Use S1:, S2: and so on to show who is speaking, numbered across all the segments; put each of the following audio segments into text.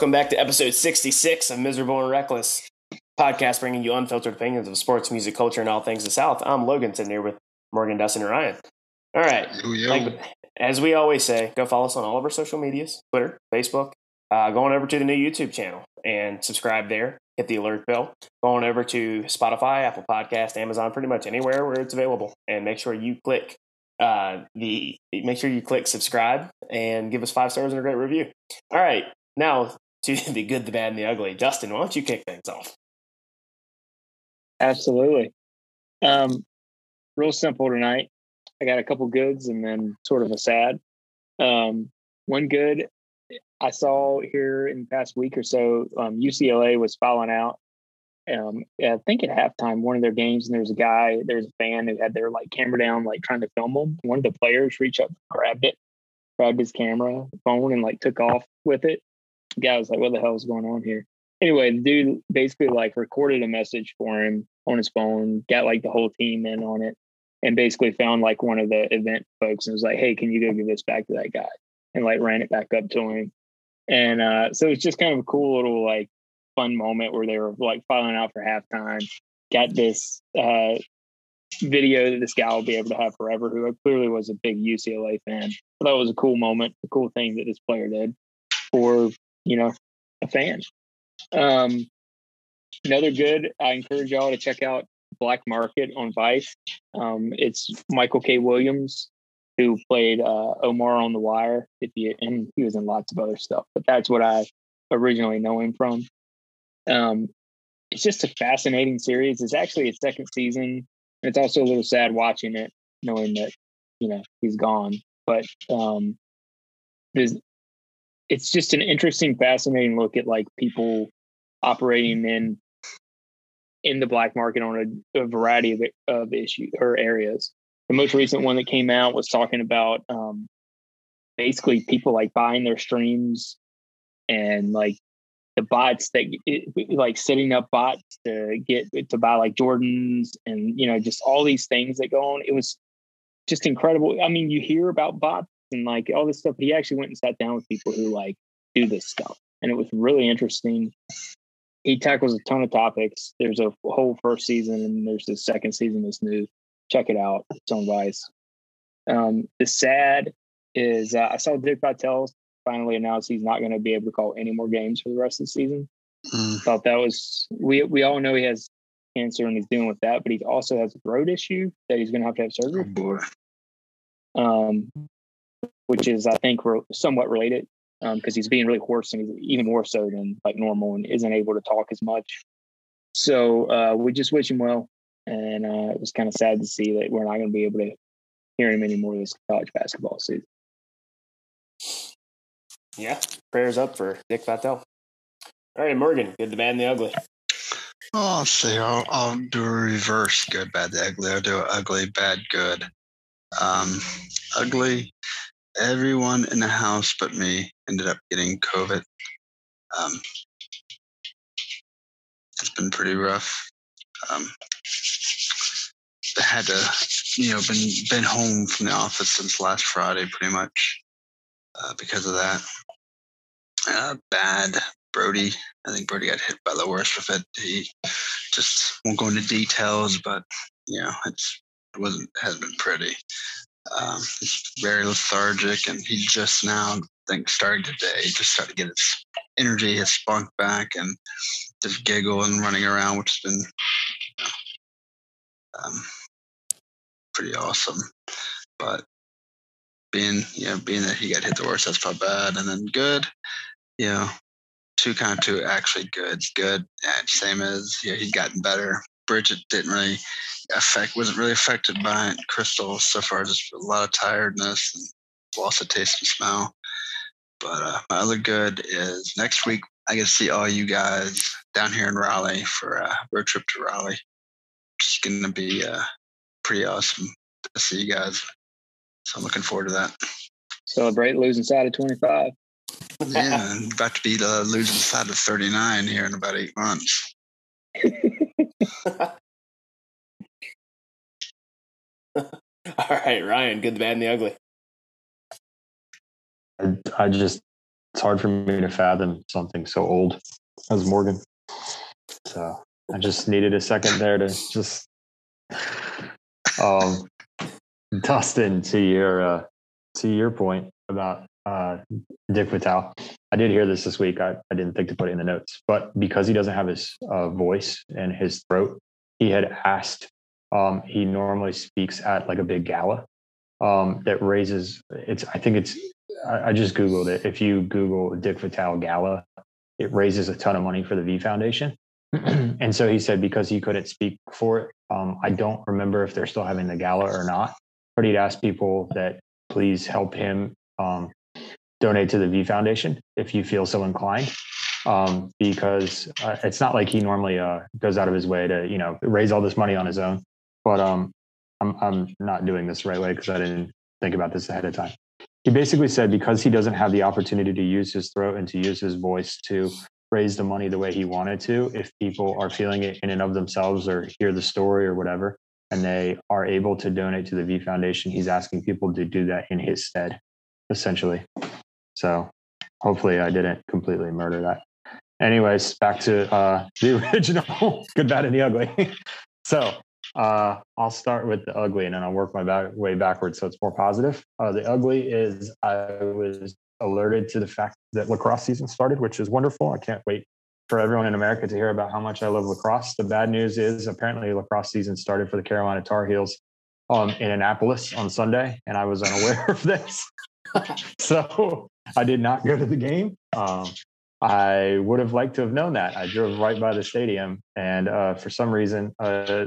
S1: Welcome back to episode 66 of Miserable and Reckless podcast, bringing you unfiltered opinions of sports, music, culture, and all things the South. I'm Logan, sitting here with Morgan, Dustin, and Ryan. All right,
S2: Yo, yo.
S1: like, as we always say, go follow us on all of our social medias: Twitter, Facebook. Uh, going over to the new YouTube channel and subscribe there. Hit the alert bell. Going over to Spotify, Apple Podcast, Amazon, pretty much anywhere where it's available, and make sure you click uh, the make sure you click subscribe and give us five stars and a great review. All right, now to the good, the bad, and the ugly. Dustin, why don't you kick things off?
S3: Absolutely. Um, real simple tonight. I got a couple goods and then sort of a sad. Um, one good I saw here in the past week or so, um, UCLA was falling out. Um, I think at halftime, one of their games, and there was a guy, there was a fan who had their like camera down, like trying to film them. One of the players reached up, grabbed it, grabbed his camera, phone, and like took off with it. Guy was like, "What the hell is going on here?" Anyway, the dude basically like recorded a message for him on his phone, got like the whole team in on it, and basically found like one of the event folks and was like, "Hey, can you go give this back to that guy?" And like ran it back up to him. And uh, so it's just kind of a cool little like fun moment where they were like filing out for halftime. Got this uh, video that this guy will be able to have forever, who clearly was a big UCLA fan. So that was a cool moment, a cool thing that this player did for you know a fan. Um, another good. I encourage y'all to check out Black Market on Vice. Um, it's Michael K. Williams who played uh, Omar on The Wire. If you and he was in lots of other stuff, but that's what I originally know him from. Um, it's just a fascinating series. It's actually a second season. It's also a little sad watching it, knowing that you know he's gone. But um, there's, it's just an interesting, fascinating look at like people operating in in the black market on a, a variety of, of issues or areas. The most recent one that came out was talking about um, basically people like buying their streams and like the bots that like setting up bots to get to buy like Jordans and you know just all these things that go on. It was just incredible. I mean, you hear about bots and like all this stuff, but he actually went and sat down with people who like do this stuff, and it was really interesting. He tackles a ton of topics. There's a whole first season, and there's the second season that's new. Check it out. It's on Vice. Um, the sad is uh, I saw Dick Vitale finally announced he's not going to be able to call any more games for the rest of the season.
S2: Mm.
S3: Thought that was we we all know he has cancer and he's dealing with that, but he also has a throat issue that he's going to have to have
S2: Oh
S3: surgery,
S2: boy.
S3: um, which is I think re- somewhat related because he's being really hoarse and he's even more so than like normal and isn't able to talk as much. So uh, we just wish him well, and uh, it was kind of sad to see that we're not going to be able to hear him anymore this college basketball season.
S1: Yeah, prayers up for Dick Vitale. All right, Morgan, good, the bad, and the ugly.
S2: Oh, I'll say I'll, I'll do a reverse good, bad, the ugly. I'll do ugly, bad, good. Um, ugly. Everyone in the house but me ended up getting COVID. Um, it's been pretty rough. Um, I had to, you know, been been home from the office since last Friday, pretty much, uh, because of that. Uh, bad, Brody. I think Brody got hit by the worst of it. He just won't go into details, but you know, it's it wasn't has been pretty. Um, very lethargic, and he just now, I think, starting today, just started to get his energy, his spunk back, and just giggle and running around, which has been you know, um, pretty awesome. But being, you know, being that he got hit the worst, that's not bad. And then good, you know, two kind of two actually good, good, and same as yeah, he's gotten better. Bridget didn't really affect, wasn't really affected by it. Crystal so far just a lot of tiredness and loss of taste and smell. But uh, my other good is next week I get to see all you guys down here in Raleigh for a road trip to Raleigh. It's going to be uh, pretty awesome to see you guys. So I'm looking forward to that.
S3: Celebrate losing side of twenty five.
S2: Yeah, I'm about to be the losing side of 39 here in about eight months.
S1: All right, Ryan, good, the bad, and the ugly.
S4: I, I just it's hard for me to fathom something so old as Morgan. So I just needed a second there to just um Dustin to your uh to your point about uh Dick Vitale. I did hear this this week. I, I didn't think to put it in the notes, but because he doesn't have his uh, voice and his throat, he had asked. Um, he normally speaks at like a big gala um, that raises. It's. I think it's. I, I just googled it. If you Google Dick Vitale gala, it raises a ton of money for the V Foundation. and so he said because he couldn't speak for it, um, I don't remember if they're still having the gala or not. But he'd ask people that please help him um, donate to the V Foundation if you feel so inclined. Um, because uh, it's not like he normally uh, goes out of his way to, you know, raise all this money on his own. But um, I'm, I'm not doing this the right way because I didn't think about this ahead of time. He basically said because he doesn't have the opportunity to use his throat and to use his voice to raise the money the way he wanted to, if people are feeling it in and of themselves or hear the story or whatever, and they are able to donate to the V Foundation, he's asking people to do that in his stead, essentially. So hopefully I didn't completely murder that. Anyways, back to uh, the original Good, Bad, and the Ugly. so uh, I'll start with the ugly and then I'll work my back, way backwards so it's more positive. Uh, the ugly is I was alerted to the fact that lacrosse season started, which is wonderful. I can't wait for everyone in America to hear about how much I love lacrosse. The bad news is apparently lacrosse season started for the Carolina Tar Heels um, in Annapolis on Sunday, and I was unaware of this. so I did not go to the game. Um, I would have liked to have known that. I drove right by the stadium, and uh, for some reason, uh,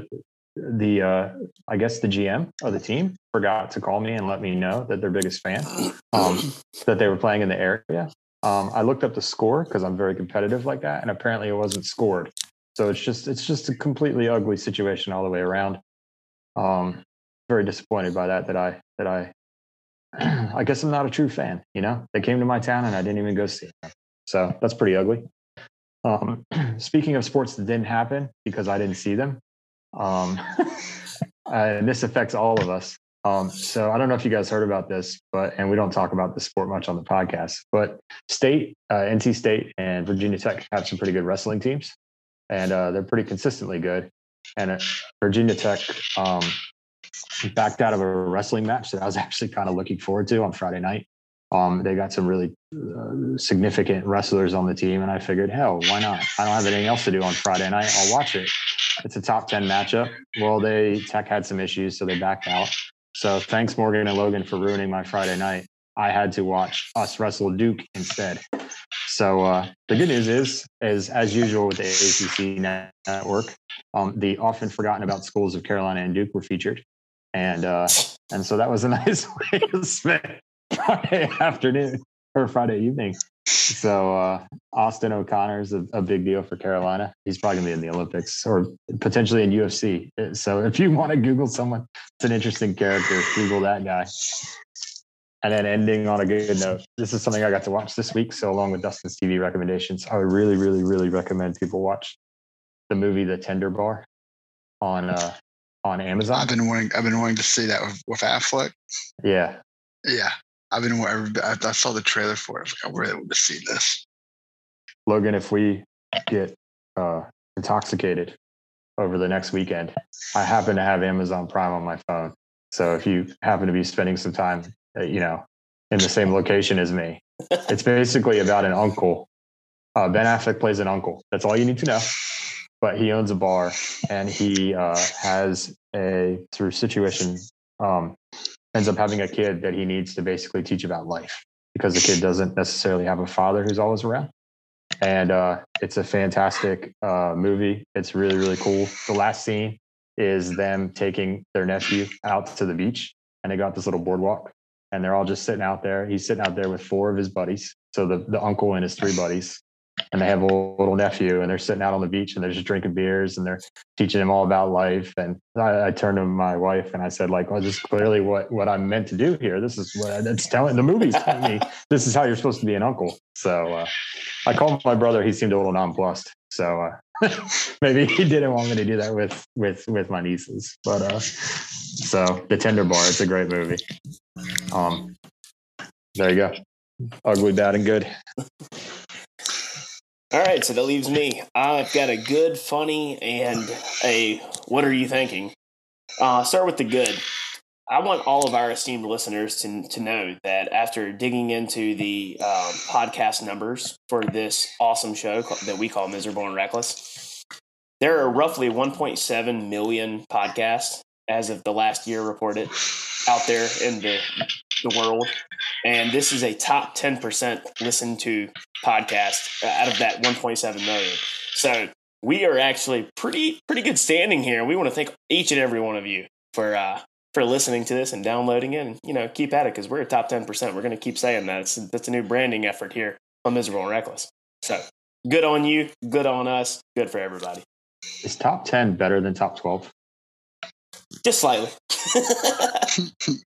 S4: the uh, I guess the GM of the team forgot to call me and let me know that their biggest fan, um, that they were playing in the area. Um, I looked up the score because I'm very competitive like that, and apparently it wasn't scored. So it's just it's just a completely ugly situation all the way around. Um, very disappointed by that. That I that I I guess I'm not a true fan. You know, they came to my town and I didn't even go see them. So that's pretty ugly. Um, speaking of sports that didn't happen because I didn't see them, um, and this affects all of us. Um, so I don't know if you guys heard about this, but and we don't talk about the sport much on the podcast. But State, uh, NC State, and Virginia Tech have some pretty good wrestling teams, and uh, they're pretty consistently good. And uh, Virginia Tech um, backed out of a wrestling match that I was actually kind of looking forward to on Friday night. Um, they got some really uh, significant wrestlers on the team, and I figured, hell, why not? I don't have anything else to do on Friday night. I'll watch it. It's a top ten matchup. Well, they Tech had some issues, so they backed out. So thanks Morgan and Logan for ruining my Friday night. I had to watch us wrestle Duke instead. So uh, the good news is, is as usual with the ACC network, um, the often forgotten about schools of Carolina and Duke were featured, and uh, and so that was a nice way to spend Friday afternoon or Friday evening. So uh, Austin O'Connor is a, a, big deal for Carolina. He's probably gonna be in the Olympics or potentially in UFC. So if you want to Google someone, it's an interesting character. Google that guy. And then ending on a good note, this is something I got to watch this week. So along with Dustin's TV recommendations, I would really, really, really recommend people watch the movie The Tender Bar on uh, on Amazon.
S2: I've been wanting I've been wanting to see that with, with Affleck.
S4: Yeah.
S2: Yeah. I've been. I, I saw the trailer for it. I really want to see this.
S4: Logan, if we get uh, intoxicated over the next weekend, I happen to have Amazon Prime on my phone. So if you happen to be spending some time, uh, you know, in the same location as me, it's basically about an uncle. Uh, ben Affleck plays an uncle. That's all you need to know. But he owns a bar, and he uh, has a through situation um, ends up having a kid that he needs to basically teach about life because the kid doesn't necessarily have a father who's always around. And uh, it's a fantastic uh, movie. It's really, really cool. The last scene is them taking their nephew out to the beach and they got this little boardwalk and they're all just sitting out there. He's sitting out there with four of his buddies. So the, the uncle and his three buddies and they have a little nephew and they're sitting out on the beach and they're just drinking beers and they're teaching him all about life. And I, I turned to my wife and I said, like, well, this is clearly what, what I'm meant to do here. This is what it's telling the movie's telling me this is how you're supposed to be an uncle. So uh, I called my brother. He seemed a little nonplussed. So uh, maybe he didn't want me to do that with, with, with my nieces, but uh, so the tender bar, it's a great movie. Um, there you go. ugly, bad, and good.
S1: All right, so that leaves me. I've got a good, funny, and a what are you thinking? Uh, start with the good. I want all of our esteemed listeners to, to know that after digging into the um, podcast numbers for this awesome show that we call Miserable and Reckless, there are roughly 1.7 million podcasts as of the last year reported out there in the, the world. And this is a top 10% listened to podcast out of that 1.7 million. So we are actually pretty, pretty good standing here. We want to thank each and every one of you for, uh, for listening to this and downloading it and, you know, keep at it because we're a top 10%. We're going to keep saying that. It's, that's a new branding effort here on Miserable and Reckless. So good on you. Good on us. Good for everybody.
S4: Is top 10 better than top 12?
S1: Just slightly.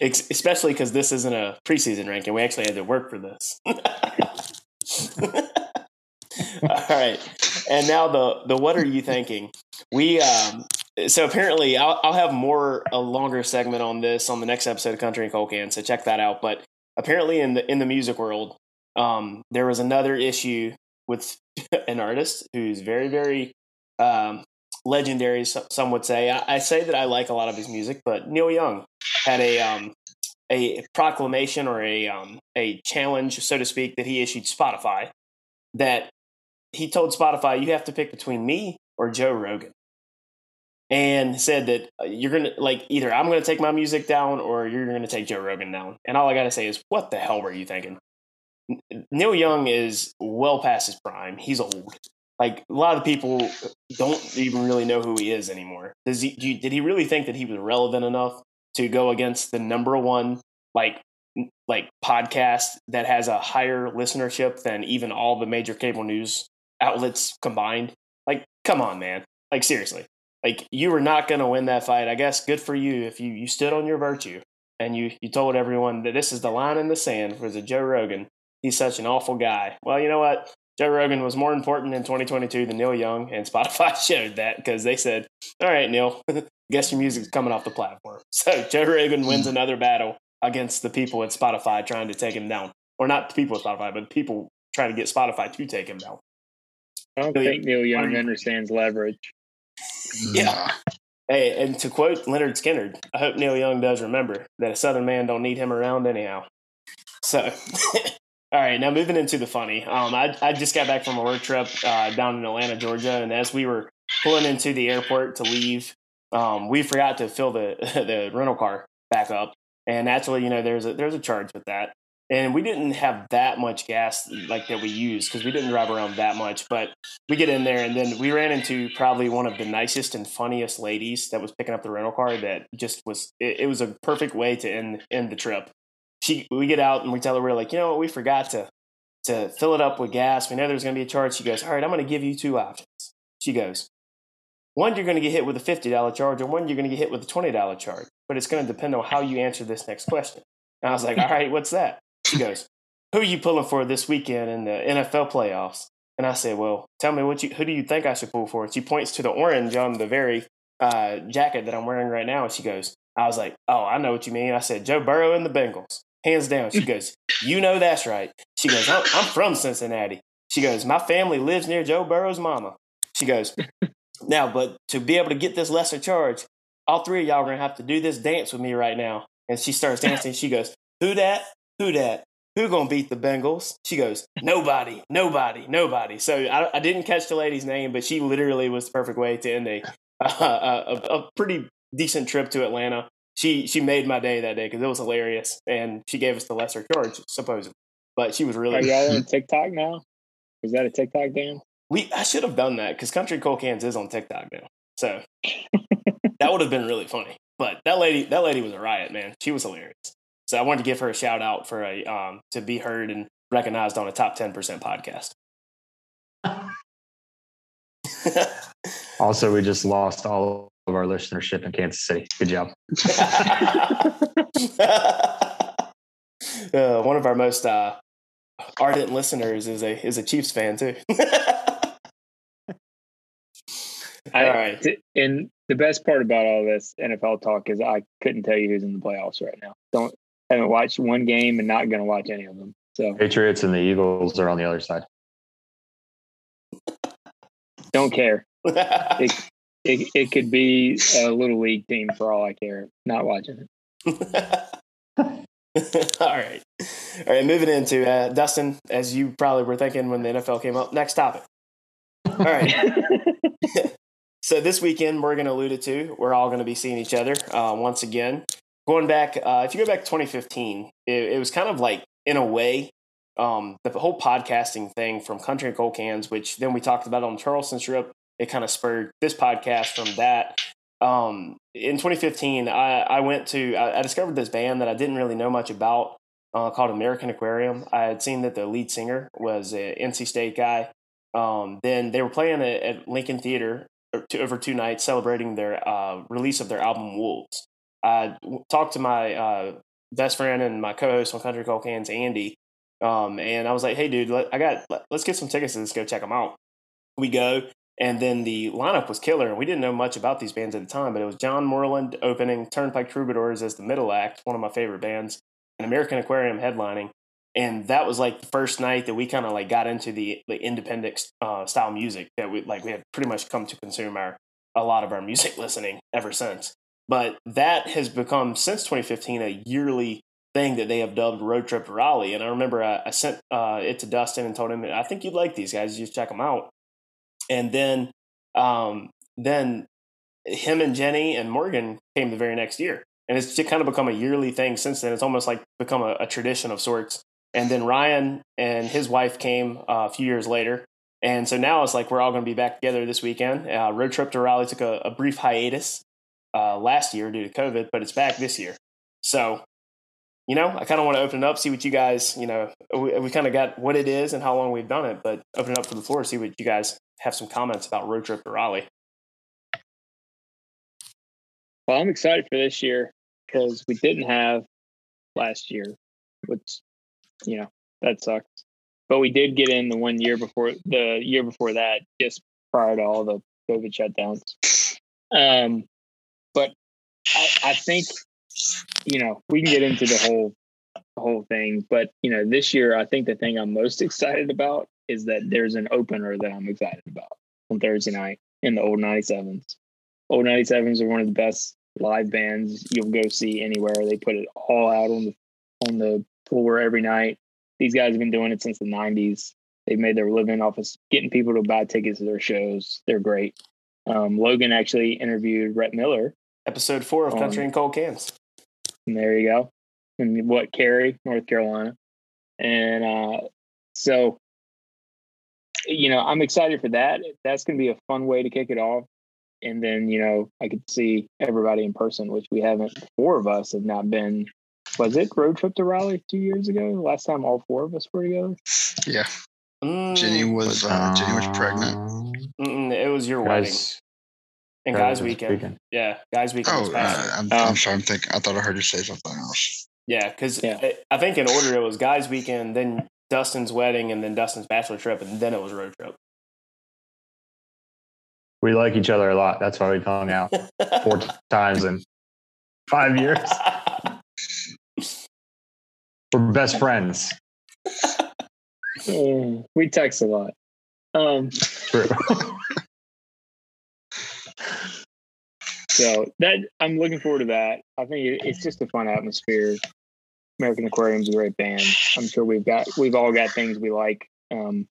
S1: Especially because this isn't a preseason ranking. We actually had to work for this. All right. And now the the what are you thinking? We um so apparently I'll, I'll have more a longer segment on this on the next episode of Country and Cold Can, so check that out. But apparently in the in the music world, um, there was another issue with an artist who's very very um, legendary. Some would say. I, I, say that I like a lot of his music, but Neil Young had a um, a proclamation or a um, a challenge, so to speak, that he issued Spotify that he told Spotify, "You have to pick between me or Joe Rogan." And said that uh, you're gonna like either I'm gonna take my music down or you're gonna take Joe Rogan down. And all I gotta say is, what the hell were you thinking? Neil Young is well past his prime. He's old like a lot of people don't even really know who he is anymore. Does he? Do did he really think that he was relevant enough to go against the number one like like podcast that has a higher listenership than even all the major cable news outlets combined? Like, come on, man! Like seriously, like you were not going to win that fight. I guess good for you if you you stood on your virtue and you you told everyone that this is the line in the sand for the Joe Rogan. He's such an awful guy. Well, you know what? Joe Rogan was more important in 2022 than Neil Young, and Spotify showed that because they said, "All right, Neil, guess your music's coming off the platform." So Joe Rogan wins hmm. another battle against the people at Spotify trying to take him down, or not the people at Spotify, but people trying to get Spotify to take him down.
S3: I don't think Neil Young understands leverage.
S1: Yeah. Hey, and to quote Lynyrd Skynyrd, I hope Neil Young does remember that a Southern man don't need him around anyhow. So All right, now moving into the funny. Um, I, I just got back from a work trip uh, down in Atlanta, Georgia, and as we were pulling into the airport to leave, um, we forgot to fill the the rental car back up, and naturally, you know, there's a there's a charge with that, and we didn't have that much gas like that we used because we didn't drive around that much. But we get in there, and then we ran into probably one of the nicest and funniest ladies that was picking up the rental car. That just was it, it was a perfect way to end end the trip she we get out and we tell her we're like, you know what, we forgot to to fill it up with gas. We know there's going to be a charge. She goes, all right, I'm going to give you two options. She goes, one, you're going to get hit with a $50 charge, or one, you're going to get hit with a $20 charge. But it's going to depend on how you answer this next question. And I was like, all right, what's that? She goes, who are you pulling for this weekend in the NFL playoffs? And I said, well, tell me what you, who do you think I should pull for? And she points to the orange on the very uh, jacket that I'm wearing right now. And she goes, I was like, oh, I know what you mean. I said, Joe Burrow and the Bengals hands down. She goes, You know that's right. She goes, I'm, I'm from Cincinnati. She goes, My family lives near Joe Burrow's mama. She goes, Now, but to be able to get this lesser charge, all three of y'all are going to have to do this dance with me right now. And she starts dancing. She goes, Who that? Who that? Who gonna beat the Bengals? She goes, nobody, nobody, nobody. So I, I, didn't catch the lady's name, but she literally was the perfect way to end a, a, a, a pretty decent trip to Atlanta she she made my day that day because it was hilarious, and she gave us the lesser charge supposedly. But she was really.
S3: Are y'all on TikTok now? Is that a TikTok Dan?
S1: We I should have done that because Country Cold Cans is on TikTok now, so that would have been really funny. But that lady that lady was a riot, man. She was hilarious. So I wanted to give her a shout out for a um to be heard and recognized on a top ten percent podcast.
S4: also, we just lost all of our listenership in Kansas City. Good job.
S1: uh, one of our most uh, ardent listeners is a is a Chiefs fan too.
S3: All right. And the best part about all this NFL talk is I couldn't tell you who's in the playoffs right now. Don't Haven't watched one game and not going to watch any of them. So
S4: Patriots and the Eagles are on the other side.
S3: don't care. It, it, it could be a little league team for all I care. Not watching it.
S1: All right. All right. Moving into uh, Dustin, as you probably were thinking when the NFL came up. Next topic. All right. so this weekend, Morgan alluded to, we're all going to be seeing each other uh, once again. Going back, uh, if you go back to 2015, it, it, was kind of like, in a way, um, the whole podcasting thing from Country and Cold Cans, which then we talked about on Charleston trip. It kind of spurred this podcast from that um, in 2015, I, I went to, I, I, discovered this band that I didn't really know much about uh, called American Aquarium. I had seen that the lead singer was an NC State guy. Um, then they were playing at, at Lincoln Theater over two nights celebrating their uh, release of their album Wolves. I talked to my uh, best friend and my co-host on Country Cold Cans, Andy, um, and I was like, "Hey, dude, let, I got let's get some tickets and let's go check them out." We go. And then the lineup was killer. And we didn't know much about these bands at the time, but it was John Moreland opening, Turnpike Troubadours as the middle act, one of my favorite bands, and American Aquarium headlining. And that was like the first night that we kind of like got into the, the independent uh, style music that we like we have pretty much come to consume our a lot of our music listening ever since. But that has become since 2015 a yearly thing that they have dubbed Road Trip Raleigh. And I remember I, I sent uh, it to Dustin and told him, I think you'd like these guys. You check them out and then um, then him and Jenny and Morgan came the very next year, and it's kind of become a yearly thing since then. It's almost like become a, a tradition of sorts. And then Ryan and his wife came uh, a few years later, and so now it's like we're all going to be back together this weekend. Uh, road trip to Raleigh took a, a brief hiatus uh, last year due to COVID, but it's back this year. So, you know, I kind of want to open it up, see what you guys, you know, we, we kind of got what it is and how long we've done it, but open it up for the floor, see what you guys have some comments about road trip to Raleigh.
S3: Well, I'm excited for this year because we didn't have last year, which know that sucks. But we did get in the one year before the year before that, just prior to all the COVID shutdowns. Um, but I, I think you know we can get into the whole the whole thing. But you know, this year I think the thing I'm most excited about is that there's an opener that I'm excited about on Thursday night in the old 97s. Old 97s are one of the best live bands you'll go see anywhere. They put it all out on the on the floor every night. These guys have been doing it since the 90s. They've made their living off of getting people to buy tickets to their shows. They're great. Um, Logan actually interviewed Rhett Miller.
S1: Episode four of Country and Cold Cans.
S3: And there you go. And what, Cary, North Carolina. And uh, so you know, I'm excited for that. That's going to be a fun way to kick it off. And then, you know, I could see everybody in person, which we haven't, four of us have not been. Was it road trip to Raleigh two years ago? Last time all four of us were together?
S2: Yeah. Mm, Jenny was uh, Jenny was pregnant.
S1: Mm-mm, it was your guys, wedding. And guys, weekend. weekend. Yeah, guys weekend.
S2: Oh, uh, I'm, I'm, sorry. I'm thinking. I thought I heard you say something else.
S1: Yeah, because yeah. I think in order it was guys weekend, then Dustin's wedding and then Dustin's bachelor trip, and then it was road trip.
S4: We like each other a lot. That's why we've hung out four times in five years. We're best friends.
S3: Oh, we text a lot. Um, True. so that I'm looking forward to that. I think it's just a fun atmosphere. American Aquarium's is a great band. I'm sure we've got we've all got things we like um,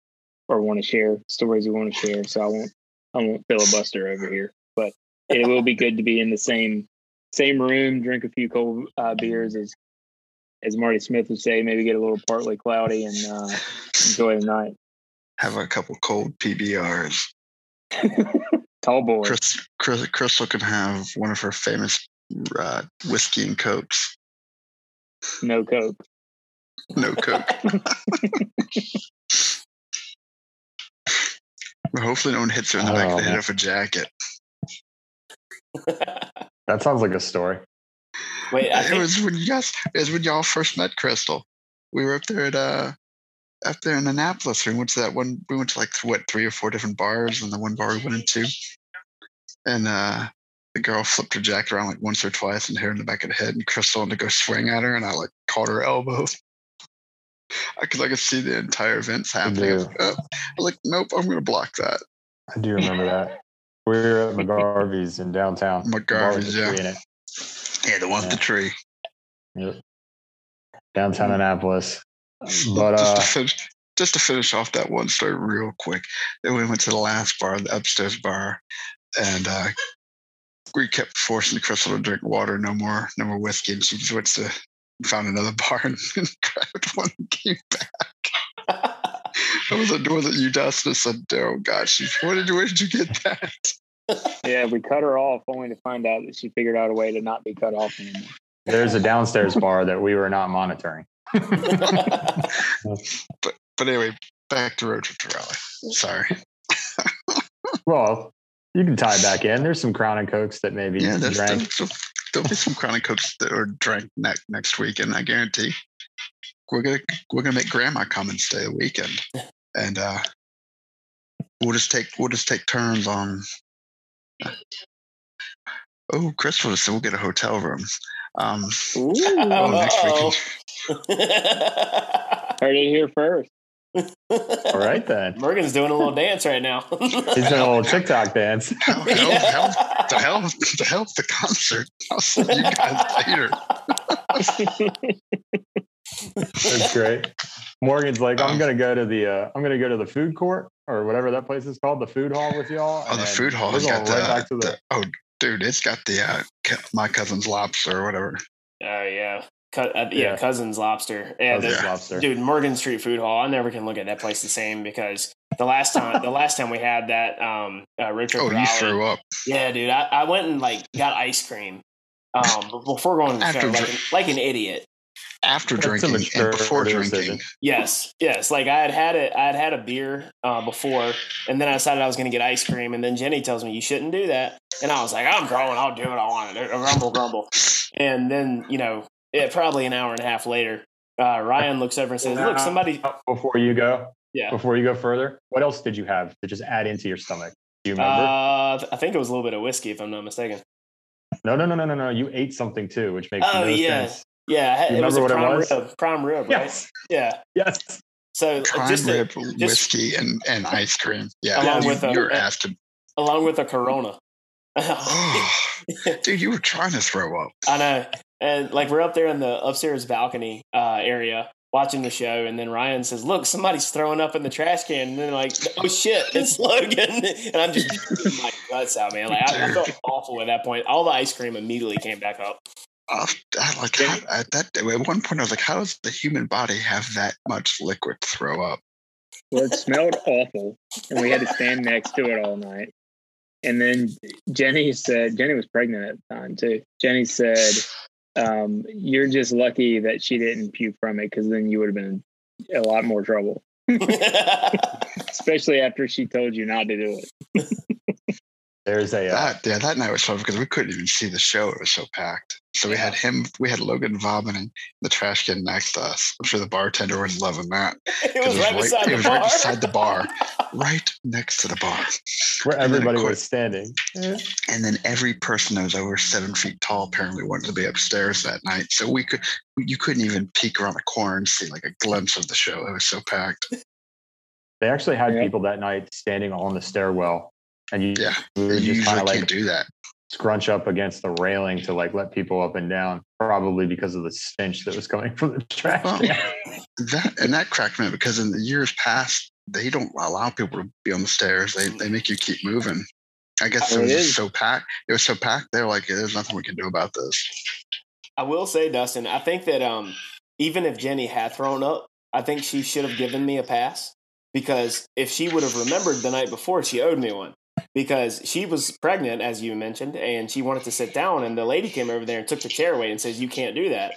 S3: or want to share, stories we want to share. So I won't I won't filibuster over here, but it will be good to be in the same same room, drink a few cold uh, beers as as Marty Smith would say, maybe get a little partly cloudy and uh, enjoy the night.
S2: Have a couple cold PBRs.
S3: Tall boy.
S2: Chris, Chris, Crystal can have one of her famous uh, whiskey and cokes.
S3: No coke.
S2: No coke. Hopefully, no one hits her in the back of the head with a jacket.
S4: that sounds like a story.
S1: Wait,
S2: I it think... was when you guys. It was when y'all first met Crystal. We were up there at uh, up there in Annapolis. We went to that one. We went to like what three or four different bars, and the one bar we went into, and uh, the girl flipped her jacket around like once or twice and hit her in the back of the head, and Crystal went to go swing at her, and I like caught her elbow. I could like see the entire events happening. I was like, "Uh," I was like, nope, I'm gonna block that.
S4: I do remember that. We were at McGarvey's in downtown. The
S2: McGarvey's, yeah.
S4: Tree in it.
S2: Yeah, the one with the tree.
S4: Yep. Downtown Annapolis. But
S2: just
S4: uh,
S2: to finish, just to finish off that one story real quick. Then we went to the last bar, the upstairs bar, and uh, we kept forcing Crystal to drink water, no more, no more whiskey, and she just went to found another bar and, grabbed one and came back. I was like, was it you, Dustin? I said, oh gosh, where did you where did you get that?
S3: Yeah, we cut her off only to find out that she figured out a way to not be cut off anymore.
S4: there's a downstairs bar that we were not monitoring.
S2: But anyway, back to road trip to Raleigh. Sorry.
S4: Well, you can tie back in. There's some Crown and Cokes that maybe
S2: Yeah,
S4: you
S2: there's,
S4: drank.
S2: there's, some- there'll be some chronic cokes that are drank next next weekend. I guarantee. We're gonna we're gonna make Grandma come and stay the weekend, and uh, we'll just take we'll just take turns on. Oh, Crystal so we'll get a hotel room. Um,
S3: Ooh,
S2: oh, next weekend.
S3: heard it here first.
S4: All right then.
S1: Morgan's doing a little dance right now.
S4: He's doing a little TikTok dance.
S2: Hell, hell, hell, the hell, the hell, the concert. I'll see you guys later.
S4: That's great. Morgan's like, I'm
S2: Um,
S4: gonna go to the uh, I'm gonna go to the food court or whatever that place is called, the food hall with y'all.
S2: Oh,
S4: and
S2: the food hall
S4: We're
S2: has
S4: going
S2: got
S4: right
S2: the,
S4: back to the.
S2: the- oh, dude, it's got the uh, my cousin's lobster or whatever.
S1: Oh yeah, Co- uh, yeah,
S4: Yeah.
S1: cousins lobster. Yeah,
S4: Cousin's
S1: the-
S4: lobster.
S1: dude, Morgan Street Food Hall. I never can look at that place the same because the last time, the last time we had that um, uh, road trip
S2: Oh,
S1: to
S2: you threw up.
S1: Yeah, dude, I, I went and like got ice cream um, before going to the show, like, an- like an idiot.
S2: After
S4: That's
S2: drinking and before
S4: decision.
S2: drinking.
S1: Yes, yes. Like I had had it, I had had a beer uh, before, and then I decided I was going to get ice cream, and then Jenny tells me you shouldn't do that, and I was like, I'm growing, I'll do what I want to do, grumble, grumble, and then you know, it, probably an hour and a half later, uh, Ryan looks over and says, "Look, somebody."
S4: Before you go,
S1: Yeah.
S4: before you go further, what else did you have to just add into your stomach? Do you remember?
S1: Uh, I think it was a little bit of whiskey, if I'm not mistaken.
S4: no, no, no, no, no, no. You ate something too, which makes
S1: Oh,
S4: no
S1: yeah.
S4: sense.
S1: Yeah,
S4: You
S1: it was a
S4: remember what it
S1: prime
S4: was?
S1: rib. Prime rib, right?
S4: Yes,
S1: Yeah.
S4: yes.
S1: So
S2: Prime
S1: just a-
S2: rib, whiskey, and, and ice cream. Yeah,
S1: Along
S2: you,
S1: with a-
S2: you're asked to.
S1: along with a Corona.
S2: Oh, dude, you were trying to throw up.
S1: I know. And like we're up there in the upstairs balcony uh, area watching the show, and then Ryan says, "Look, somebody's throwing up in the trash can." And then like, "Oh shit, it's Logan!" And I'm just pulling my guts out, man. Like I, I felt awful at that point. All the ice cream immediately came back up.
S2: Uh, I like how, at that at one point I was like, how does the human body have that much liquid to throw up?
S3: Well, it smelled awful, and we had to stand next to it all night. And then Jenny said, Jenny was pregnant at the time too. Jenny said, um, "You're just lucky that she didn't puke from it, because then you would have been in a lot more trouble, especially after she told you not to do it."
S4: There's a uh,
S2: That yeah, that night was fun because we couldn't even see the show; it was so packed. So we had him, we had Logan vomiting in the trash can next to us. I'm sure the bartender was loving that.
S1: it
S2: 'cause
S1: was right beside
S2: it
S1: the
S2: was right beside the bar, right next to the bar.
S4: where
S2: and
S4: everybody
S2: course-
S4: was standing.
S2: And then every person that was over seven feet tall apparently wanted to be upstairs that night. So we could, you couldn't even peek around the corner and see like a glimpse of the show. It was so packed.
S4: They actually had
S3: Yeah.
S4: people that night standing on the stairwell, and you,
S2: Yeah, you
S4: just
S2: usually
S4: kind of
S2: can't
S4: like
S2: do that.
S4: scrunch up against the railing to like let people up and down, probably because of the stench that was coming from the trash
S2: Well. That and that cracked me up because in the years past, they don't allow people to be on the stairs. They they make you keep moving. I guess
S3: Oh,
S2: it was
S3: is.
S2: so packed. It was so packed. They're like, there's nothing we can do about this.
S1: I will say, Dustin, I think that um, even if Jenny had thrown up, I think she should have given me a pass because if she would have remembered the night before, she owed me one. Because she was pregnant, as you mentioned, and she wanted to sit down, and the lady came over there and took the chair away and says, "You can't do that."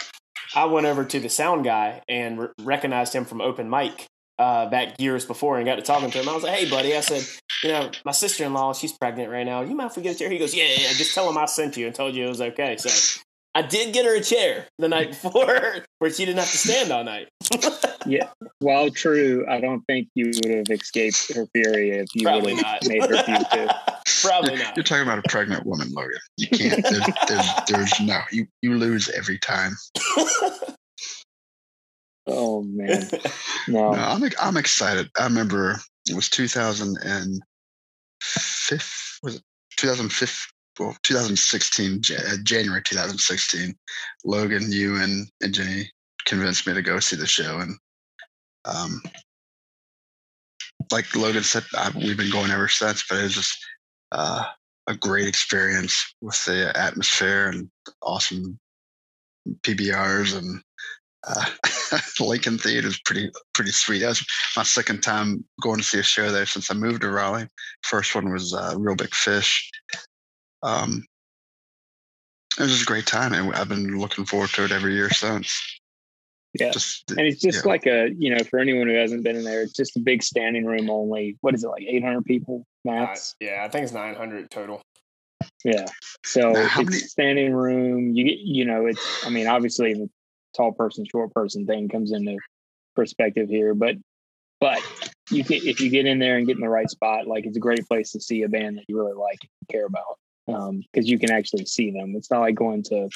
S1: I went over to the sound guy and re- recognized him from open mic uh, back years before, and got to talking to him. I was like, "Hey, buddy," I said, "You know, my sister in law, she's pregnant right now. You mind if we get a chair?" He goes, "Yeah, yeah, yeah. Just tell him I sent you and told you it was okay." So I did get her a chair the night before where she didn't have to stand all night.
S3: yeah. While true, I don't think you would have escaped her fury if you
S1: Probably
S3: would
S1: not.
S3: have made her fuse too.
S1: Probably
S2: You're,
S1: not.
S2: you're talking about a pregnant woman, Logan. You can't. There's, there's, there's no. You you lose every time.
S3: Oh man. No.
S2: No, I'm I'm excited. I remember it was 2005. Was it 2005? Well, 2016, Ja- uh, January 2016. Logan, you and and Jenny convinced me to go see the show, and um, like Logan said, I, we've been going ever since. But it was just uh, a great experience with the atmosphere and awesome PBRs and uh, Lincoln Theater is pretty pretty sweet. That was my second time going to see a show there since I moved to Raleigh. First one was uh, Reel Big Fish. Um, it was just a great time, and I've been looking forward to it every year since.
S3: Yeah.
S2: Just
S3: And it's just
S2: Yeah.
S3: like a, you know, for anyone who hasn't been in there, it's just a big standing room only. What is it, like 800 people
S1: Uh,
S3: max?
S1: yeah, I think it's 900 total.
S3: Yeah. So
S2: Now,
S3: it's
S2: many-
S3: standing room. You get, you know, it's, I mean, obviously the tall person, short person thing comes into perspective here, but, but you can, if you get in there and get in the right spot, like it's a great place to see a band that you really like and care about. Um, cause you can actually see them. It's not like going to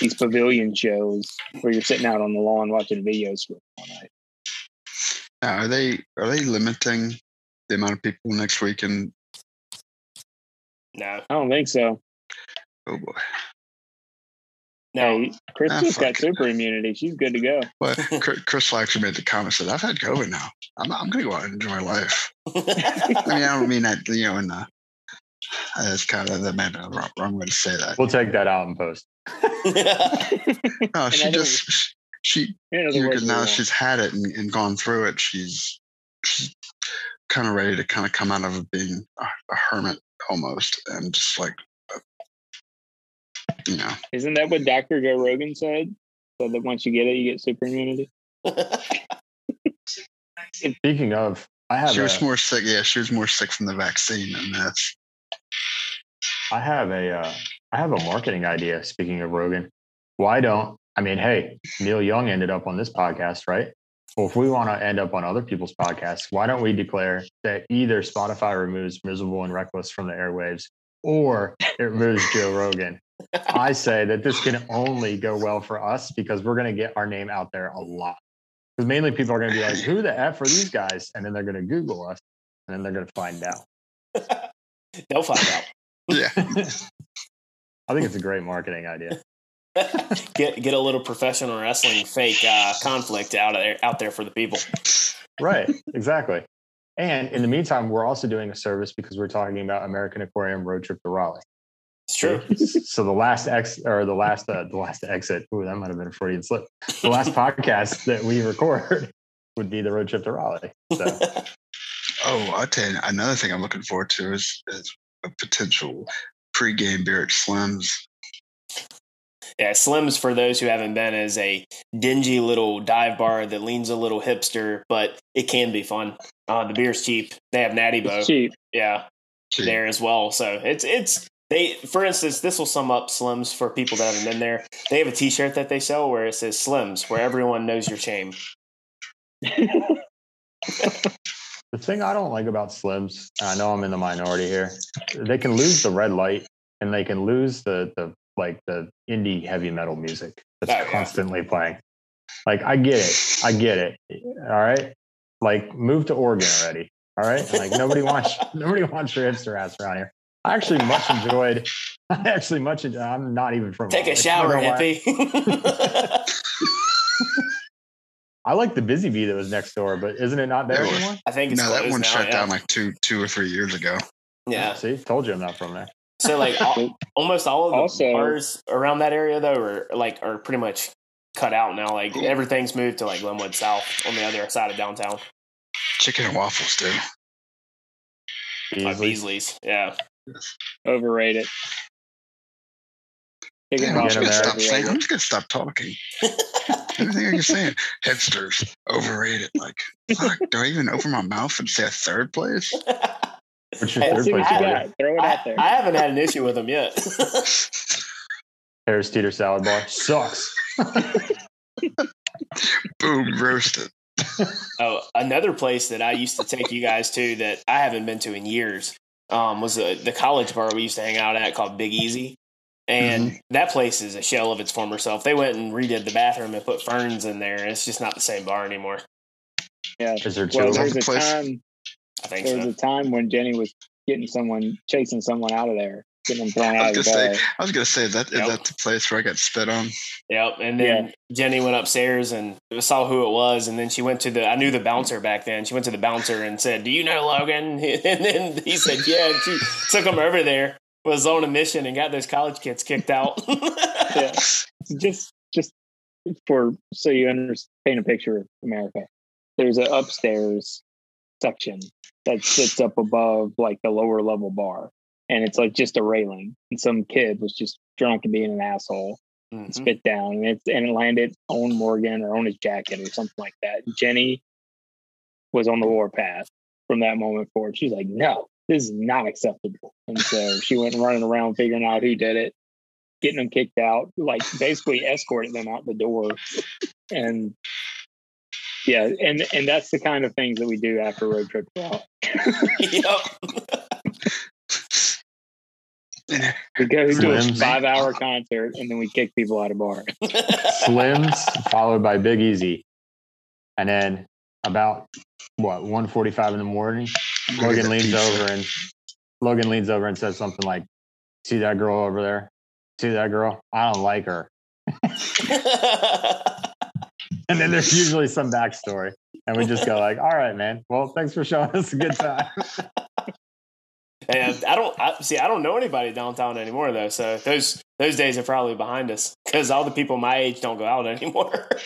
S3: these pavilion shows where you're sitting out on the lawn watching videos for all night.
S2: now, are they are they limiting the amount of people next week? And
S1: No,
S3: I don't think so.
S2: oh boy,
S1: no.
S3: Hey, Chris
S2: Ah,
S3: just got
S2: fuck it.
S3: super immunity. She's good to go.
S2: but Chris Chris actually made the comment said I've had COVID now. I'm I'm gonna go out and enjoy life. I mean, I don't mean that you know in the that's kind of the man, wrong, wrong way to say that.
S4: We'll take that out in post.
S2: No, she
S3: other
S2: just she
S3: In
S2: you
S3: words,
S2: could now
S3: wrong.
S2: she's had it and, and gone through it. She's she's kind of ready to kind of come out of being a, a hermit almost, and just like you know,
S3: Isn't that what Dr. Joe Rogan said? So that once you get it, you get super immunity.
S4: Speaking of, I have
S2: she was
S4: a,
S2: more sick. Yeah, she was more sick from the vaccine, and that's
S4: I have a uh, I have a marketing idea. Speaking of Rogan, why don't I mean? Hey, Neil Young ended up on this podcast, right? Well, if we want to end up on other people's podcasts, why don't we declare that either Spotify removes "Miserable and Reckless" from the airwaves, or it removes Joe Rogan? I say that this can only go well for us because we're going to get our name out there a lot. Because mainly people are going to be like, "Who the f are these guys?" And then they're going to Google us, and then they're going to find out.
S1: They'll find out.
S2: Yeah.
S4: I think it's a great marketing idea.
S1: get get a little professional wrestling fake uh, conflict out of there out there for the people.
S4: Right, exactly. And in the meantime, we're also doing a service because we're talking about American Aquarium road trip to Raleigh.
S1: It's true.
S4: So the last ex or the last uh, the last exit. Ooh, that might have been a Freudian slip. The last podcast that we record would be the road trip to Raleigh. So
S2: Oh, I tell you, another thing I'm looking forward to is, is a potential pregame beer at Slim's.
S1: Yeah, Slim's for those who haven't been is a dingy little dive bar that leans a little hipster, but it can be fun. Uh, the beer's cheap. They have Natty Boh,
S3: It's cheap.
S1: yeah,
S2: Gee,
S1: there as well. So it's it's they. For instance, this will sum up Slim's for people that haven't been there. They have a T-shirt that they sell where it says Slim's, where everyone knows your shame.
S4: the thing I don't like about Slims, and I know I'm in the minority here, they can lose the red light and they can lose the the like the indie heavy metal music that's
S1: Oh, yeah.
S4: constantly playing. Like I get it. I get it. All right. Like move to Oregon already. All right. Like nobody wants nobody wants your hipster ass around here. I actually much enjoyed I actually much enjoyed I'm not even from
S1: Take a shower,
S4: I don't know why-
S1: hippie.
S4: I like the busy bee that was next door, but isn't it not there anymore?
S1: I think it's
S2: no, that one
S1: now,
S2: shut
S1: yeah.
S2: down like two two or three years ago.
S1: Yeah.
S4: See, told you I'm not from there.
S1: So like al- almost all of the
S3: Also-
S1: bars around that area though are like are pretty much cut out now. Like everything's moved to like Glenwood South on the other side of downtown.
S2: Chicken and waffles too.
S1: Like
S4: Beasley.
S1: Beasley's. Yeah.
S3: Overrated. Chicken
S2: Damn, I'm just gonna stop saying. I'm just gonna stop talking. Everything you're saying, hipsters, overrated. Like, fuck, do I even open my mouth and say a third place?
S4: What's your
S1: Hey,
S4: third place
S3: you got. Throw it
S1: I,
S3: out there.
S1: I haven't had an issue with them yet.
S4: Harris Teeter salad bar sucks.
S2: Boom, roasted.
S1: Oh, another place that I used to take you guys to that I haven't been to in years um, was the, the college bar we used to hang out at called Big Easy. And mm-hmm. that place is a shell of its former self. They went and redid the bathroom and put ferns in there. It's just not the same bar anymore.
S3: Yeah.
S4: Is there two
S3: Well,
S4: of them?
S3: a
S2: place.
S3: time.
S1: I think
S3: There was
S1: so.
S3: a time when Jenny was getting someone, chasing someone out of there, getting them thrown
S2: I
S3: out
S2: was
S3: of
S2: gonna
S3: the
S2: say,
S3: bar.
S2: I was gonna say that is
S1: Yep.
S2: that the place where I got spit on?
S1: Yep. And then Jenny went upstairs and saw who it was. And then she went to the, I knew the bouncer back then. She went to the bouncer and said, Do you know Logan? And then he said, Yeah. And she took him over there, was on a mission, and got those college kids kicked out.
S3: Yeah. just just for so you understand paint a picture of America. There's an upstairs section that sits up above like the lower level bar. And it's like just a railing. And some kid was just drunk and being an asshole,
S1: Mhm.
S3: spit down, and it and it landed on Morgan or on his jacket or something like that. Jenny was on the warpath from that moment forward. She's like, no, this is not acceptable. And so she went running around figuring out who did it, getting them kicked out, like basically escorting them out the door. And yeah, and and that's the kind of things that we do after road trips. out.
S1: yep.
S3: We go to a five hour concert and then we kick people out of bar.
S4: Slims followed by Big Easy, and then about what 1:45 in the morning, Logan leans over and Logan leans over and says something like, "See that girl over there? See that girl? I don't like her." And then there's usually some backstory, and we just go like, "All right, man. Well, thanks for showing us a good time."
S1: And I don't I, see. I don't know anybody downtown anymore, though. So those those days are probably behind us because all the people my age don't go out anymore.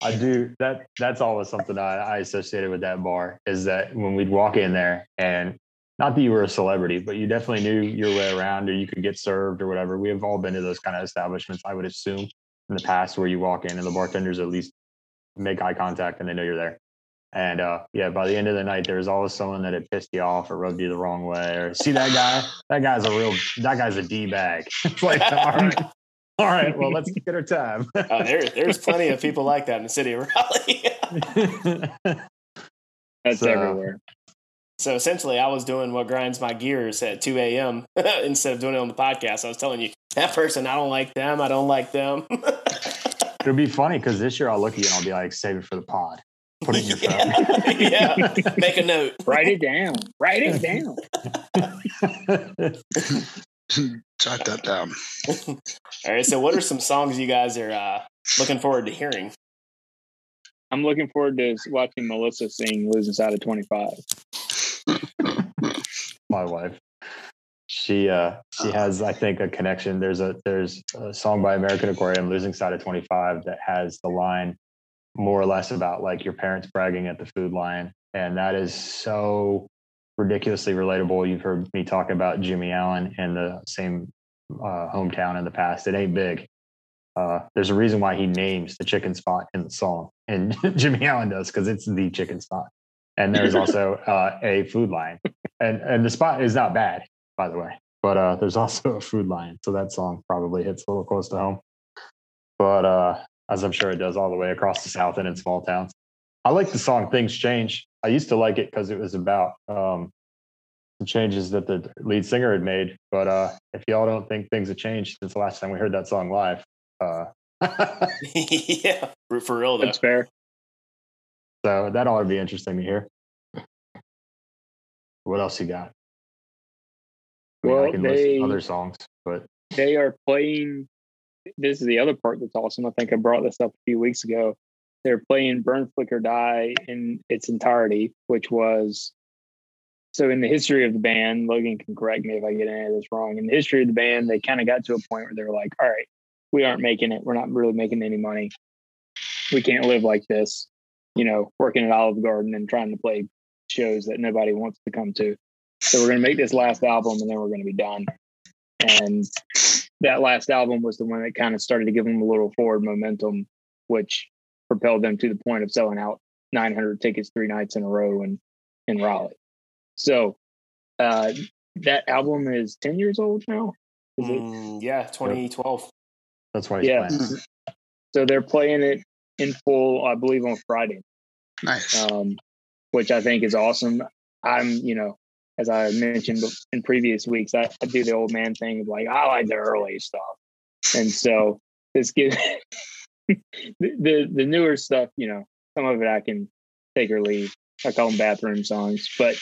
S4: I do that. That's always something I, I associated with that bar is that when we'd walk in there, and not that you were a celebrity, but you definitely knew your way around, or you could get served or whatever. We have all been to those kind of establishments. I would assume in the past where you walk in and the bartenders at least make eye contact and they know you're there. And uh, yeah, by the end of the night, there was always someone that had pissed you off or rubbed you the wrong way, or see that guy? That guy's a real. That guy's a d bag. like, all right, all right. Well, let's get our time.
S1: Oh, there, there's plenty of people like that in the city of Raleigh.
S3: That's
S4: So-
S3: everywhere.
S1: so essentially, I was doing what grinds my gears at 2 a.m. instead of doing it on the podcast. I was telling you that person, I don't like them. I don't like them.
S4: It'll be funny because this year I'll look at you and I'll be like, save it for the pod. Put it in your phone.
S1: yeah. yeah. Make a note.
S3: Write it down. Write it down.
S2: Jot that down.
S1: All right. So, what are some songs you guys are uh, looking forward to hearing?
S3: I'm looking forward to watching Melissa sing Losing Side of 25.
S4: My wife. She uh she has, I think, a connection. There's a there's a song by American Aquarium, Losing Side of 25, that has the line more or less about like your parents bragging at the food line. And that is so ridiculously relatable. You've heard me talk about Jimmy Allen in the same uh, hometown in the past. It ain't big. Uh, there's a reason why he names the chicken spot in the song, and Jimmy Allen does because it's the chicken spot. And there's also uh, a food line, and and the spot is not bad, by the way. But uh, there's also a food line, so that song probably hits a little close to home. But uh, as I'm sure it does all the way across the South and in small towns. I like the song "Things Change." I used to like it because it was about um, some changes that the lead singer had made. But uh, if y'all don't think things have changed since the last time we heard that song live, uh,
S1: yeah. For, for real, though.
S3: That's fair.
S4: so that ought to be interesting to hear. What else you got? I, mean, I
S3: Well,
S4: can
S3: they-
S4: list other songs, but
S3: They are playing. This is the other part that's awesome. I think I brought this up a few weeks ago. They're playing Burn, Flicker, Die in its entirety, which was so in the history of the band. Logan can correct me if I get any of this wrong. In the history of the band, they kind of got to a point where they were like, "All right, we aren't making it. We're not really making any money. We can't live like this." You know, working at Olive Garden and trying to play shows that nobody wants to come to. So we're going to make this last album, and then we're going to be done. And that last album was the one that kind of started to give them a little forward momentum, which propelled them to the point of selling out 900 tickets three nights in a row in, in Raleigh. So uh, that album is 10 years old now. Is it?
S1: Mm, yeah, 2012.
S4: That's why he's
S3: Yeah.
S4: playing.
S3: So they're playing it in full, I believe, on Friday,
S2: Nice.
S3: um, which I think is awesome. I'm, you know, as I mentioned in previous weeks, I, I do the old man thing of like, I like the early stuff. And so this gives the, the, the newer stuff, you know, some of it I can take or leave. I call them bathroom songs. But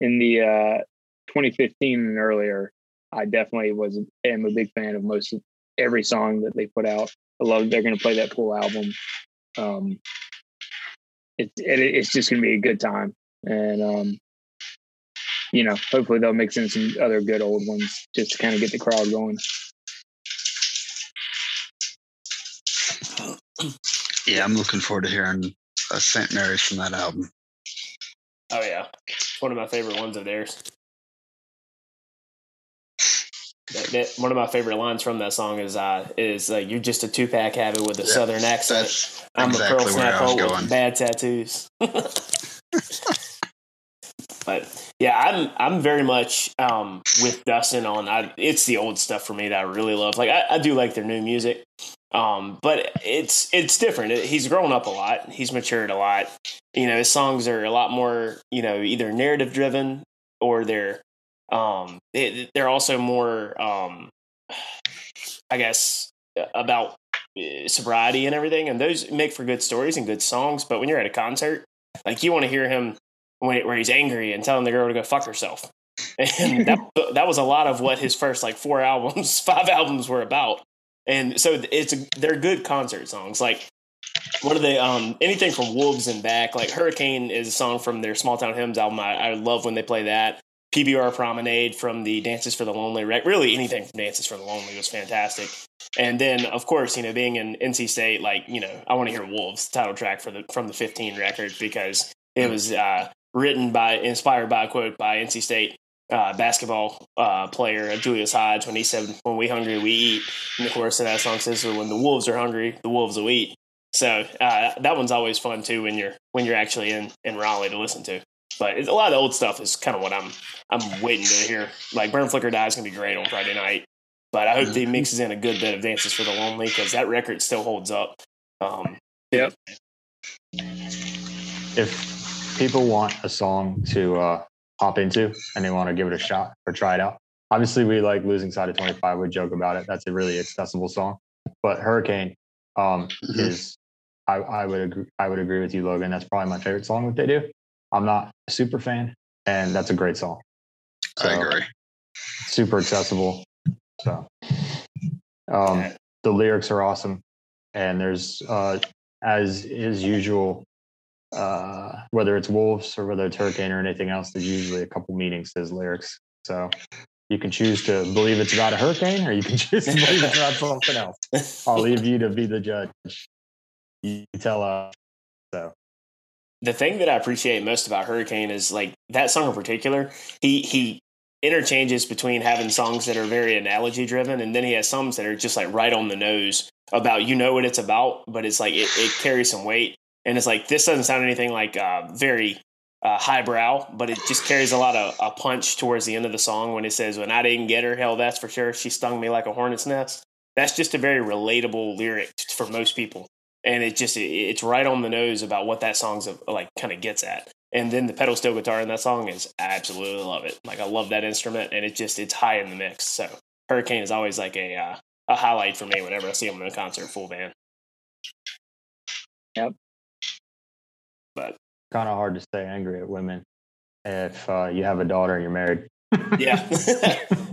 S3: in the uh, 2015 and earlier, I definitely was am a big fan of most of every song that they put out. I love they're going to play that full album. Um, it, it it's just going to be a good time, and um, you know, hopefully they'll mix in some other good old ones just to kind of get the crowd going.
S2: Yeah, I'm looking forward to hearing a St. Mary's from that album.
S1: Oh yeah, it's one of my favorite ones of theirs. That, that- one of my favorite lines from that song is uh, is uh, "You're just a two pack habit with a
S2: Yeah,
S1: southern accent. I'm
S2: exactly
S1: a pearl snap
S2: going.
S1: with bad tattoos." but yeah, I'm I'm very much um, with Dustin on. I, it's the old stuff for me that I really love. Like I, I do like their new music, um, but it's it's different. He's grown up a lot. He's matured a lot. You know, his songs are a lot more you know either narrative driven or they're um, they, they're also more um, I guess about uh, sobriety and everything, and those make for good stories and good songs. But when you're at a concert, like you want to hear him when where he's angry and telling the girl to go fuck herself. And that that was a lot of what his first like four albums, five albums were about. And so it's a, they're good concert songs. Like one of the um anything from Wolves and Back, like Hurricane is a song from their Small Town Hymns album. I, I love when they play that. PBR Promenade from the Dances for the Lonely. Rec- Really, anything from Dances for the Lonely was fantastic. And then, of course, you know, being in NC State, like you know, I want to hear Wolves title track for the from the 15 record because it was uh, written by, inspired by a quote by NC State uh, basketball uh, player Julius Hodge when he said, "When we hungry, we eat." And of course, of that song says, "When the wolves are hungry, the wolves will eat." So uh, that one's always fun too when you're when you're actually in in Raleigh to listen to. But it's, a lot of the old stuff is kind of what I'm I'm waiting to hear. Like Burn Flicker Die is gonna be great on Friday night. But I hope he mixes in a good bit of Dances for the Lonely because that record still holds up. Um,
S3: Yep.
S4: If people want a song to uh, hop into and they want to give it a shot or try it out, obviously we like losing side of 25. We joke about it. That's a really accessible song. But Hurricane um,
S2: Mhm.
S4: is, I, I would agree. I would agree with you, Logan. That's probably my favorite song that they do. I'm not a super fan, and that's a great song.
S2: I agree.
S4: super accessible. So, um, the lyrics are awesome, and there's uh, as is usual, uh, whether it's wolves or whether it's hurricane or anything else, there's usually a couple meanings to his lyrics. So you can choose to believe it's about a hurricane, or you can choose to believe it's about something else. I'll leave you to be the judge. You tell us. So
S1: the thing that I appreciate most about Hurricane is like that song in particular. He he interchanges between having songs that are very analogy driven, and then he has some that are just like right on the nose about you know what it's about, but it's like it, it carries some weight, and it's like this doesn't sound anything like uh, very uh, highbrow, but it just carries a lot of a punch towards the end of the song when it says, "When I didn't get her, hell, that's for sure. She stung me like a hornet's nest." That's just a very relatable lyric for most people and it just it, it's right on the nose about what that song's like kind of gets at and then the pedal steel guitar in that song is absolutely love it like i love that instrument and it just it's high in the mix so hurricane is always like a uh, a highlight for me whenever i see them in a concert full band
S3: Yep.
S1: But
S4: kind of hard to stay angry at women if uh, you have a daughter and you're married.
S1: yeah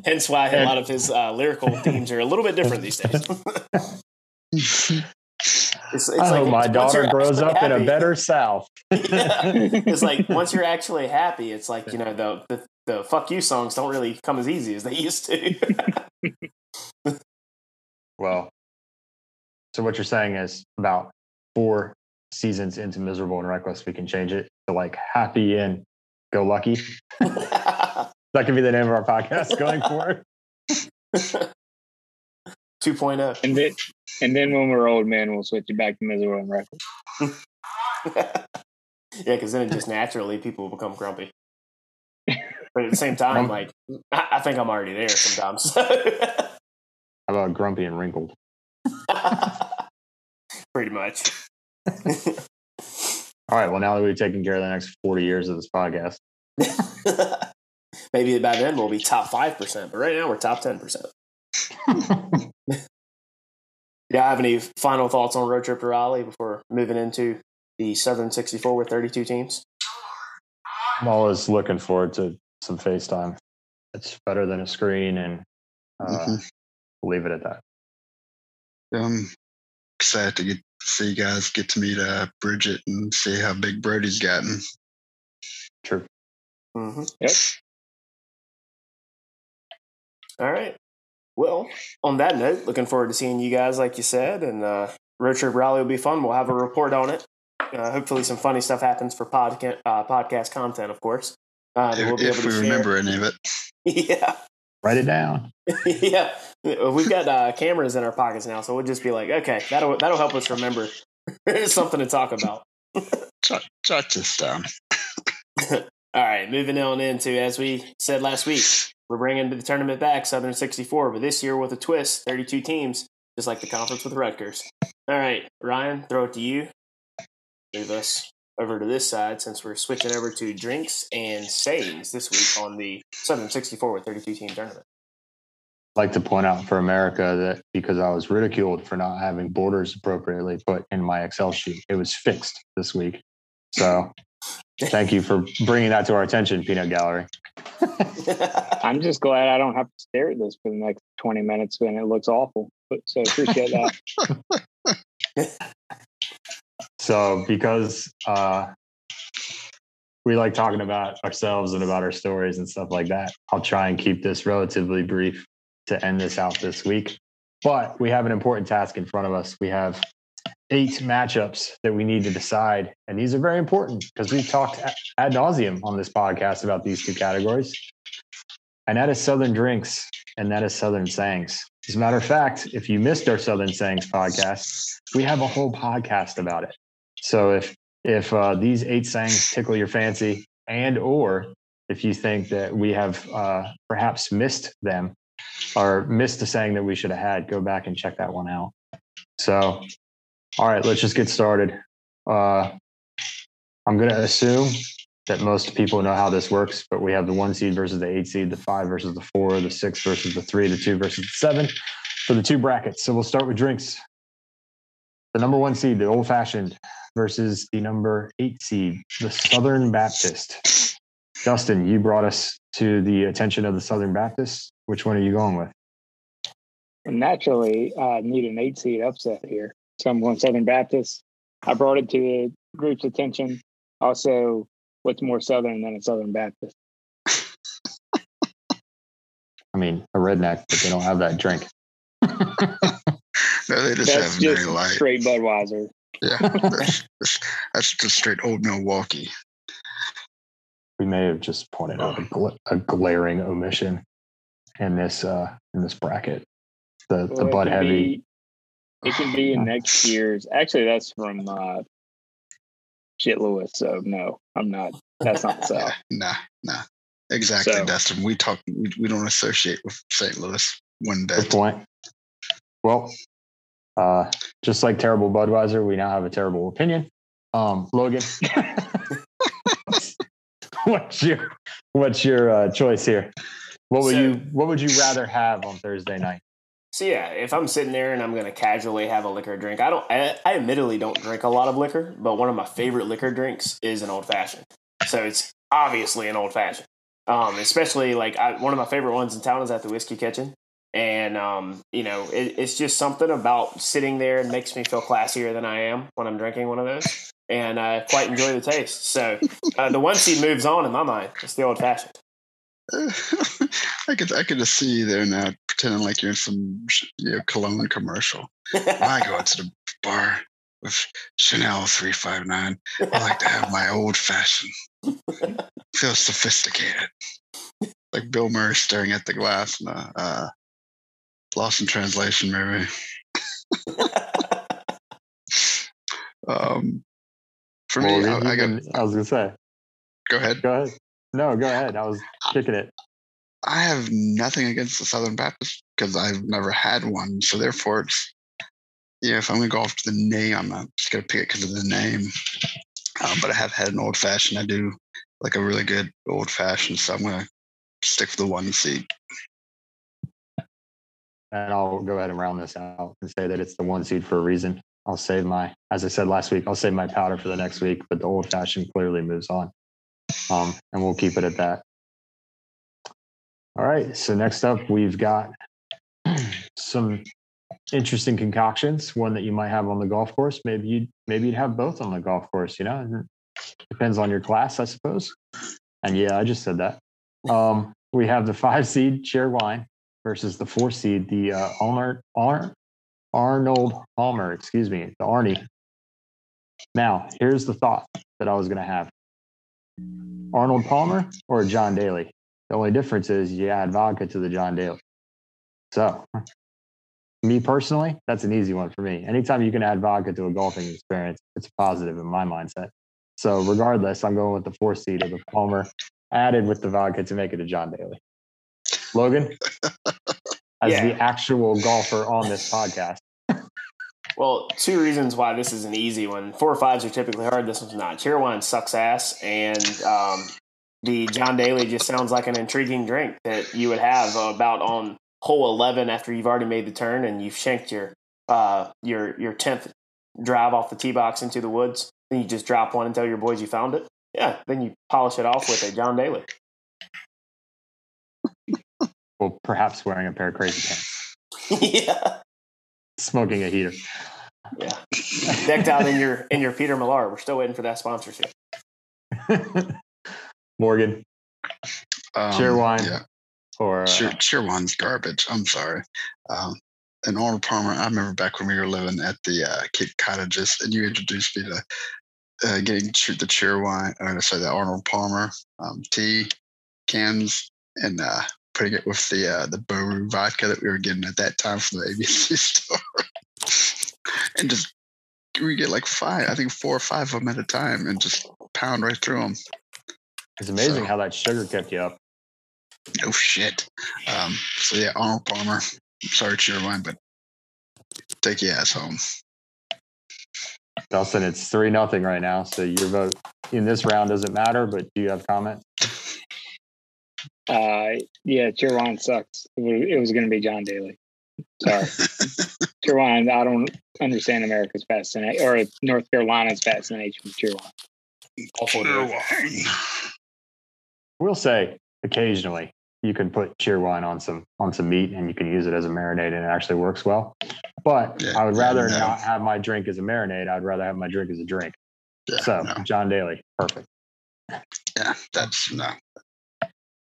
S1: hence why a lot of his uh, lyrical themes are a little bit different these days It's, it's
S4: I hope my daughter grows
S1: actually
S4: up in a better South.
S1: Yeah. it's like once you're actually happy, it's like you know the, the the fuck you songs don't really come as easy as they used to.
S4: Well, so what you're saying is about four seasons into miserable and reckless, we can change it to like happy and go lucky. That could be the name of our podcast going forward.
S1: 2.0.
S3: And then, and then when we're old men, we'll switch it back to miserable and reckless.
S1: yeah, because then it just naturally people will become grumpy. but at the same time, um, like I, I think I'm already there sometimes.
S4: How about grumpy and wrinkled?
S1: Pretty much.
S4: All right. Well, now that we've taken care of the next 40 years of this podcast,
S1: Maybe by then we'll be top five percent, but right now we're top ten percent. Yeah, have any final thoughts on road trip to Raleigh before moving into the Southern 64 with 32 teams?
S4: I'm always looking forward to some FaceTime. It's better than a screen, and uh,
S2: Mhm.
S4: leave it at that.
S2: I'm excited to get see you guys get to meet uh, Bridget and see how big Brody's gotten.
S4: True.
S1: Mm-hmm.
S3: Yep.
S1: All right. Well, on that note, looking forward to seeing you guys, like you said, and uh, road trip rally will be fun. We'll have a report on it. Uh, hopefully, some funny stuff happens for podcast uh, podcast content, of course. Uh,
S2: If,
S1: we'll be
S2: if
S1: able
S2: we
S1: to share.
S2: remember any of it.
S1: yeah,
S4: Write it down.
S1: yeah. We've got uh, cameras in our pockets now, so we'll just be like, okay, that'll that'll help us remember something to talk about.
S2: Jot, jot this down.
S1: All right, moving on into as we said last week, we're bringing the tournament back Southern 64, but this year with a twist, 32 teams, just like the conference with Rutgers. All right, Ryan, throw it to you. Move us over to this side since we're switching over to drinks and sayings this week on the Southern 64 with 32 team tournament.
S4: I'd like to point out for America that because I was ridiculed for not having borders appropriately put in my Excel sheet, it was fixed this week. So thank you for bringing that to our attention, Peanut Gallery.
S3: I'm just glad I don't have to stare at this for the next 20 minutes when it looks awful. But so appreciate that.
S4: So because uh, we like talking about ourselves and about our stories and stuff like that, I'll try and keep this relatively brief to end this out this week. But we have an important task in front of us. We have eight matchups that we need to decide, and these are very important because we've talked ad nauseum on this podcast about these two categories. And that is Southern drinks, and that is Southern sayings. As a matter of fact, if you missed our Southern sayings podcast, we have a whole podcast about it. So if if uh, these eight sayings tickle your fancy, and or if you think that we have uh, perhaps missed them or missed a saying that we should have had, go back and check that one out. So, all right, let's just get started. Uh, I'm going to assume that most people know how this works, but we have the one seed versus the eight seed, the five versus the four, the six versus the three, the two versus the seven for the two brackets. So we'll start with drinks. The number one seed, the old fashioned, versus the number eight seed, the Southern Baptist. Dustin, you brought us to the attention of the Southern Baptist. Which one are you going with?
S3: Naturally, I need an eight seed upset here. So I'm going Southern Baptist. I brought it to the group's attention. Also, what's more Southern than a Southern Baptist?
S4: I mean, a redneck, but they don't have that drink.
S2: No, they just
S3: That's
S2: have
S3: just
S2: very light.
S3: straight Budweiser.
S2: Yeah, that's, that's, that's just straight old Milwaukee.
S4: We may have just pointed out a, gla- a glaring omission in this uh, in this bracket. The the
S3: Well, it
S4: Bud Heavy.
S3: be- It can be in next year's. Actually, that's from uh, Shit Lewis. So no, I'm not. That's not the South.
S2: Nah, nah. Exactly,
S3: So-
S2: Dustin. We talk. We, we don't associate with St. Louis one
S4: Good point. Well, uh, just like terrible Budweiser, we now have a terrible opinion. Um, Logan, what's your what's your uh, choice here? What would
S1: So-
S4: you What would you rather have on Thursday night?
S1: So yeah, if I'm sitting there and I'm going to casually have a liquor drink, I don't. I, I admittedly don't drink a lot of liquor, but one of my favorite liquor drinks is an old fashioned. So it's obviously an old fashioned. Um, especially like I, one of my favorite ones in town is at the Whiskey Kitchen, and um, you know it, it's just something about sitting there and makes me feel classier than I am when I'm drinking one of those, and I quite enjoy the taste. So uh, the one seed moves on in my mind. It's the old fashioned.
S2: I could I could just see you there now, pretending like you're in some you know, cologne commercial. I go out to the bar with Chanel three five nine, I like to have my old fashioned. Feel sophisticated, like Bill Murray staring at the glass in a uh, Lost in Translation maybe. Um, for me, I, I got.
S4: I was gonna say,
S2: Go ahead.
S4: go ahead. No, go ahead. I was kicking it.
S2: I have nothing against the Southern Baptist because I've never had one. So therefore, it's yeah. If I'm gonna go off to the name, I'm not just gonna pick it because of the name. Uh, but I have had an old fashioned. I do like a really good old fashioned, so I'm gonna stick with the one seat.
S4: And I'll go ahead and round this out and say that it's the one seed for a reason. I'll save my, as I said last week, I'll save my powder for the next week, but the old fashioned clearly moves on. Um, and we'll keep it at that. All right. So next up, we've got some interesting concoctions. One that you might have on the golf course. Maybe you maybe you'd have both on the golf course. You know, depends on your class, I suppose. And yeah, I just said that. Um, we have the five seed Cheerwine versus the four seed, the uh, Arnold, Ar- Arnold Palmer. Excuse me, the Arnie. Now, here's the thought that I was going to have: Arnold Palmer or John Daly. The only difference is you add vodka to the John Daly. So, me personally, that's an easy one for me. Anytime you can add vodka to a golfing experience, it's positive in my mindset. So, regardless, I'm going with the four seed of the Palmer added with the vodka to make it a John Daly. Logan, as
S1: Yeah.
S4: the actual golfer on this podcast,
S1: Well, two reasons why this is an easy one. Four or fives are typically hard. This one's not. Cheerwine sucks ass, and um, the John Daly just sounds like an intriguing drink that you would have about on hole eleven after you've already made the turn and you've shanked your uh, your your tenth drive off the tee box into the woods. Then you just drop one and tell your boys you found it. Yeah, then you polish it off with a John Daly.
S4: Well, perhaps wearing a pair of crazy pants,
S1: yeah,
S4: smoking a heater.
S1: yeah. Decked out in your in your Peter Millar. We're still waiting for that sponsorship.
S4: Morgan
S2: Um,
S4: Cheerwine.
S2: Yeah,
S4: or uh,
S2: Cheer, Cheerwine's garbage. I'm sorry. Um, and Arnold Palmer, I remember back when we were living at the uh, Cape Cottages, and you introduced me to uh, getting che- the Cheerwine, going to say the Arnold Palmer um, tea cans, and uh, putting it with the uh, the Boru vodka that we were getting at that time from the ABC store, and just we get like five, I think four or five of them at a time, and just pound right through them.
S4: it's amazing
S2: so-
S4: how that sugar kept you up.
S2: No shit. Um, so yeah, Arnold Palmer. Sorry, Cheerwine, but take your ass home.
S4: Dustin, it's three nothing right now. So your vote in this round doesn't matter, but do you have comment?
S3: Uh, yeah, Cheerwine sucks. It was, going to be John Daly. Sorry, Cheerwine. I don't understand America's fascination or North Carolina's fascination with Cheerwine.
S1: Awful.
S2: Cheerwine.
S4: We'll say occasionally you can put cheer wine on some on some meat and you can use it as a marinade and it actually works well. But
S2: Yeah,
S4: I would rather
S2: no.
S4: not have my drink as a marinade. I'd rather have my drink as a drink.
S2: Yeah,
S4: so
S2: no.
S4: John Daly, perfect.
S2: yeah, that's no.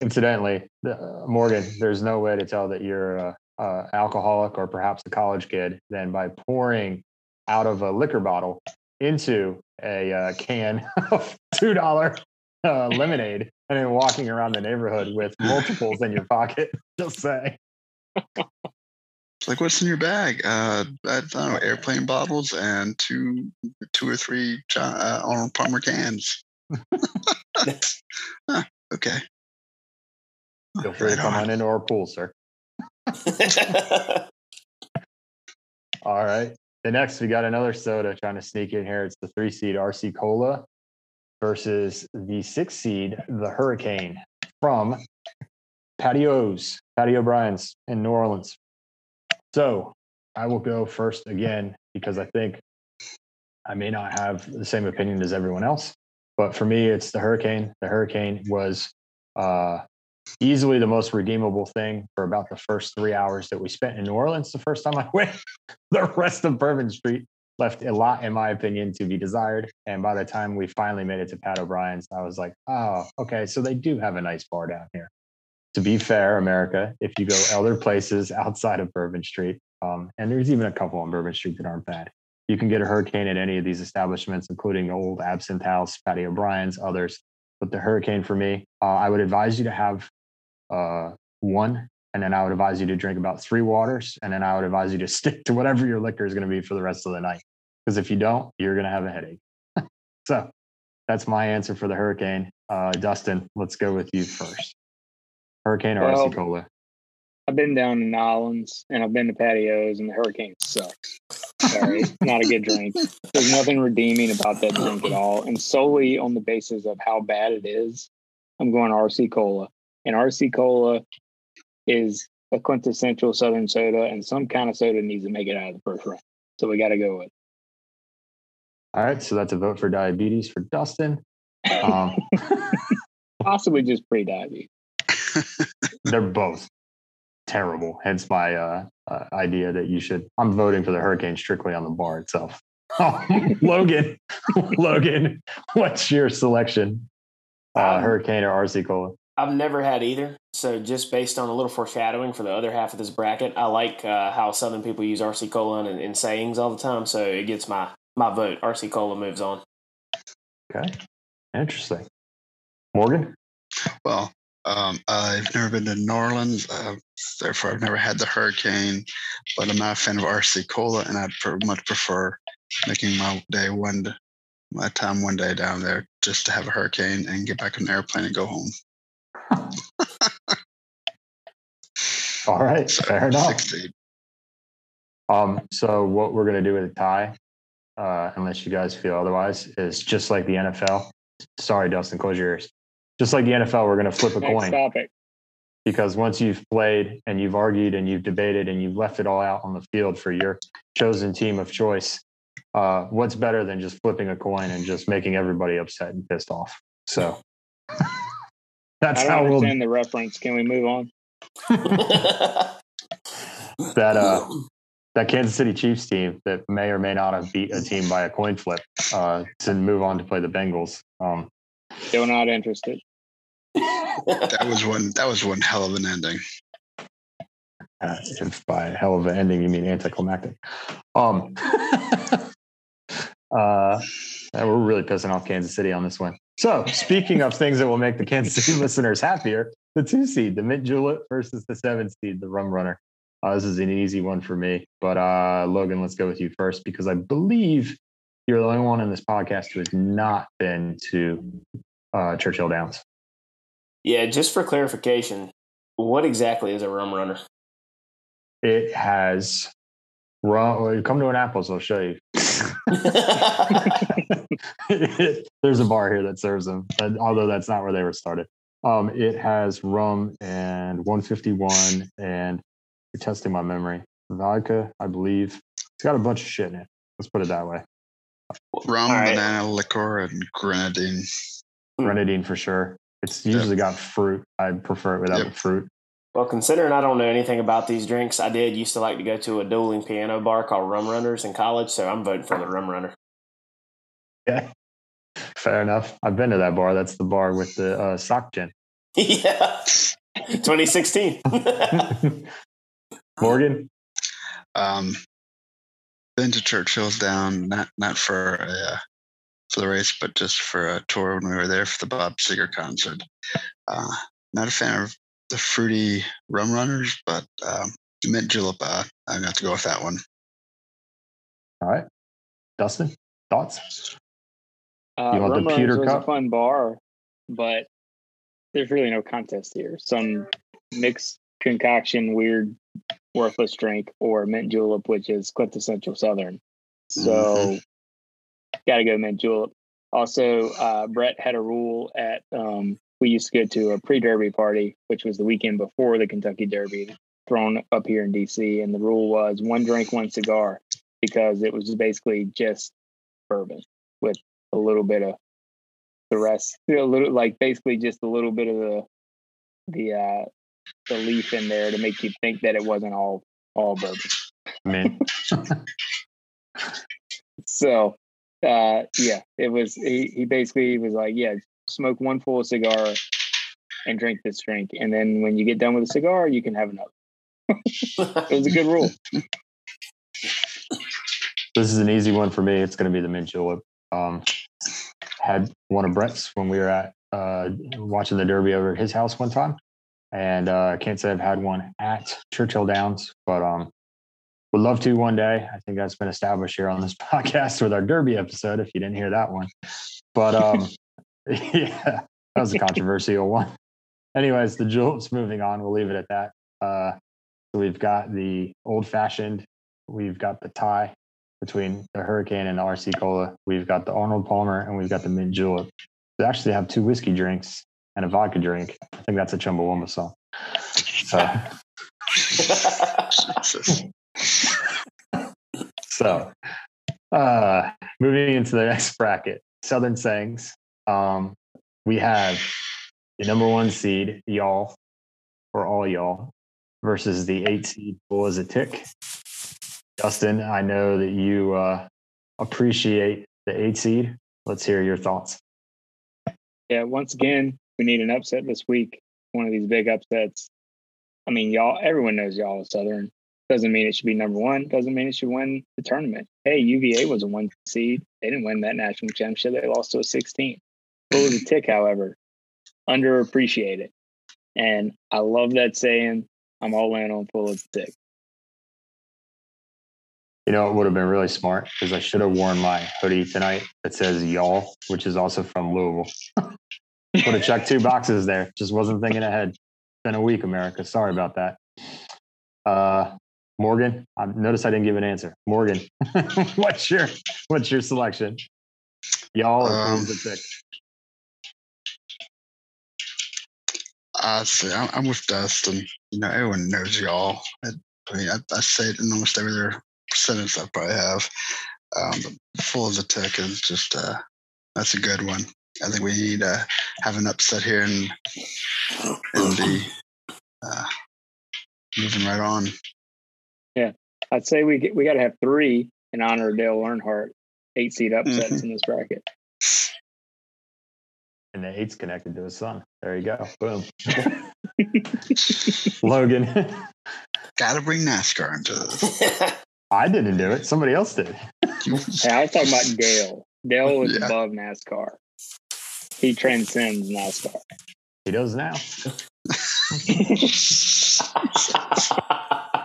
S4: Incidentally, uh, Morgan, there's no way to tell that you're a, a alcoholic or perhaps a college kid than by pouring out of a liquor bottle into a uh, can of two dollar uh, lemonade and then walking around the neighborhood with multiples in your pocket. Just say.
S2: Like what's in your bag? Uh, I don't know, airplane bottles and two, two or three John, uh, Arnold Palmer cans. Huh, okay.
S4: Feel free to come
S2: on.
S4: into our pool, sir. All right. The next, we got another soda trying to sneak in here. It's the three seed RC Cola versus the six seed, the Hurricane from Pat O's, Patty O'Brien's in New Orleans. So I will go first again because I think I may not have the same opinion as everyone else. But for me, it's the Hurricane. The Hurricane was uh, easily the most redeemable thing for about the first three hours that we spent in New Orleans the first time I went. the rest of Bourbon Street left a lot, in my opinion, to be desired. And by the time we finally made it to Pat O'Brien's, I was like, oh, okay, so they do have a nice bar down here. To be fair, America, if you go other places outside of Bourbon Street, um, and there's even a couple on Bourbon Street that aren't bad, you can get a hurricane at any of these establishments, including the old Absinthe House, Patty O'Brien's, others. But the hurricane for me, uh, I would advise you to have uh, one, and then I would advise you to drink about three waters, and then I would advise you to stick to whatever your liquor is going to be for the rest of the night. Because if you don't, you're going to have a headache. so that's my answer for the hurricane. Uh, Dustin, let's go with you first. Hurricane or
S3: Well-
S4: RC Cola?
S3: I've been down in islands and I've been to patios, and the hurricane sucks. Sorry, not a good drink. There's nothing redeeming about that drink at all, and solely on the basis of how bad it is, I'm going RC Cola. And RC Cola is a quintessential Southern soda, and some kind of soda needs to make it out of the first round. So we got to go with.
S4: All right, so that's a vote for diabetes for Dustin. Um,
S3: Possibly just pre-diabetes.
S4: they're both terrible. Hence my uh, uh, idea that you should. I'm voting for the Hurricane strictly on the bar itself. Oh, Logan, Logan, what's your selection? Uh,
S1: Um,
S4: Hurricane or RC Cola?
S1: I've never had either. So just based on a little foreshadowing for the other half of this bracket, I like uh, how Southern people use RC Cola in, in sayings all the time. So it gets my my vote. RC Cola moves on.
S4: Okay, interesting. Morgan,
S2: Well, um, I've never been to New Orleans, uh, therefore I've never had the hurricane. But I'm not a fan of RC Cola, and I'd pr- much prefer making my day one, my time one day down there just to have a hurricane and get back on an airplane and go home.
S4: all right,
S2: So,
S4: fair enough.
S2: 16.
S4: Um, so what we're gonna do with a tie, uh, unless you guys feel otherwise, is just like the NFL. Sorry, Dustin, close your ears. Just like the NFL, we're gonna flip a
S3: Next
S4: coin
S3: topic.
S4: because once you've played and you've argued and you've debated and you've left it all out on the field for your chosen team of choice, uh, what's better than just flipping a coin and just making everybody upset and pissed off? So that's
S3: I
S4: how
S3: don't
S4: we'll
S3: understand the reference. Can we move on?
S4: that uh that Kansas City Chiefs team that may or may not have beat a team by a coin flip uh, to move on to play the Bengals. Um,
S3: Still not interested.
S2: That was one. That was one hell of an ending.
S4: uh, if by hell of an ending you mean anticlimactic. Um, uh, we're really pissing off Kansas City on this one. So, speaking of things that will make the Kansas City listeners happier, the two seed, the mint julep versus the seven seed, the rum runner. Uh, this is an easy one for me. But uh, Logan, let's go with you first because I believe you're the only one in this podcast who has not been to uh, Churchill Downs.
S1: yeah, just for clarification, what exactly is a rum runner?
S4: It has rum. Well, come to an Annapolis, I'll show you. There's a bar here that serves them, although that's not where they were started. Um, it has rum and 151, and you're testing my memory. Vodka, I believe. It's got a bunch of shit in it. Let's put it that way.
S2: Rum,
S1: All right.
S2: banana liquor, and grenadine.
S1: Hmm.
S4: Grenadine for sure. It's usually got fruit. I prefer it without
S2: Yep.
S4: the fruit.
S1: Well, considering I don't know anything about these drinks, I did used to like to go to a dueling piano bar called Rum Runners in college, so I'm voting for the Rum Runner.
S4: Yeah, fair enough. I've been to that bar. That's the bar with the uh, sock gin.
S1: yeah. 2016.
S4: Morgan,
S2: Um, been to Churchill's down, not not for a, uh, for the race, but just for a tour when we were there for the Bob Seger concert. Uh, not a fan of the fruity rum runners, but um, mint julep. Uh, I'm gonna go with that one.
S4: all right. Dustin, thoughts?
S3: Uh,
S4: You want the
S3: Rum Runners
S4: pewter
S3: was
S4: cup?
S3: a fun bar, but there's really no contest here. Some mixed concoction, weird, worthless drink, or mint julep, which is quintessential Southern. So, got to go mint julep. Also, uh, Brett had a rule at um, we used to go to a pre-Derby party, which was the weekend before the Kentucky Derby, thrown up here in DC, and the rule was one drink, one cigar, because it was basically just bourbon with a little bit of the rest, a little like basically just a little bit of the the uh, the leaf in there to make you think that it wasn't all all bourbon.
S4: Man,
S3: So uh yeah, it was he, he basically was like, Yeah, smoke one full cigar and drink this drink. And then when you get done with the cigar, you can have another. It was a good rule.
S4: this is an easy one for me. It's going to be the mint julep. Um, had one of Brett's when we were at uh, watching the Derby over at his house one time, and uh, I can't say I've had one at Churchill Downs, but um, would love to one day. I think that's been established here on this podcast with our Derby episode. If you didn't hear that one, but um, yeah, that was a controversial one. anyways, the juleps moving on. We'll leave it at that. Uh, so we've got the old fashioned, we've got the tie between the Hurricane and the RC Cola. We've got the Arnold Palmer and we've got the mint julep. We actually have two whiskey drinks and a vodka drink. I think that's a Chumbawamba song. So, so uh, moving into the next bracket, Southern Sayings. Um, we have the number one seed, y'all, or all y'all, versus the eight seed, Full as a Tick. Dustin, I know that you uh, appreciate the eight seed. Let's hear your thoughts.
S3: Yeah, once again, we need an upset this week. One of these big upsets. I mean, y'all, everyone knows y'all is Southern. Doesn't mean it should be number one. Doesn't mean it should win the tournament. Hey, UVA was a one seed. They didn't win that national championship. They lost to a 16. Full as a tick, however, underappreciated. And I love that saying. I'm all in on full of tick.
S4: You know, it would have been really smart because I should have worn my hoodie tonight that says y'all, which is also from Louisville. would have checked two boxes there. Just wasn't thinking ahead. Been a week, America. Sorry about that. Uh, Morgan, I noticed I didn't give an answer. Morgan, what's your what's your selection? Y'all are um, the pick?
S2: I say I'm, I'm with Dustin. You know, everyone knows y'all. I, I mean, I, I, say it in almost every other sentence I probably have. Um, full of the tick is just uh, that's a good one. I think we need to have an upset here and and be uh, moving right on.
S3: Yeah, I'd say we get, we got to have three in honor of Dale Earnhardt, eight seed upsets mm-hmm. in this bracket.
S4: And the eight's connected to his son. There you go. Boom. Logan.
S2: Got to bring NASCAR into this.
S4: I didn't do it. Somebody else did.
S3: yeah, I was talking about Dale. Dale was yeah. above NASCAR. He transcends NASCAR.
S4: He does now.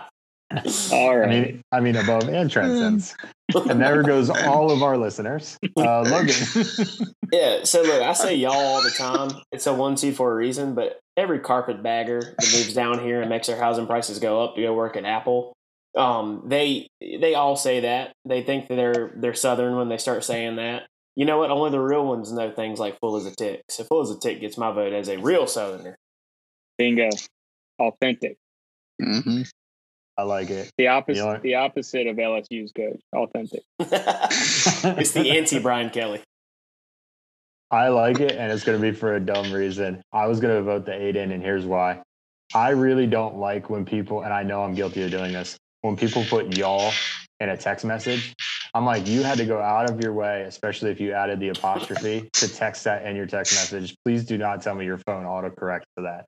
S3: all right.
S4: I mean, I mean above and transcends. and there goes all of our listeners. Uh, Logan.
S1: yeah. So look, I say y'all all the time. It's a one seed for a reason, but every carpetbagger that moves down here and makes their housing prices go up to go work at Apple, um, they they all say that. They think that they're they're Southern when they start saying that. You know what? Only the real ones know things like full as a tick. So full as a tick gets my vote as a real Southerner.
S3: Bingo. Authentic.
S2: Mm-hmm.
S4: I like it.
S3: The opposite. You know the opposite of LSU's coach. Authentic.
S1: it's the anti Brian Kelly.
S4: I like it, and it's going to be for a dumb reason. I was going to vote the eight in, and here's why. I really don't like when people, and I know I'm guilty of doing this, when people put y'all in a text message. I'm like, you had to go out of your way, especially if you added the apostrophe to text that in your text message. Please do not tell me your phone autocorrects for that.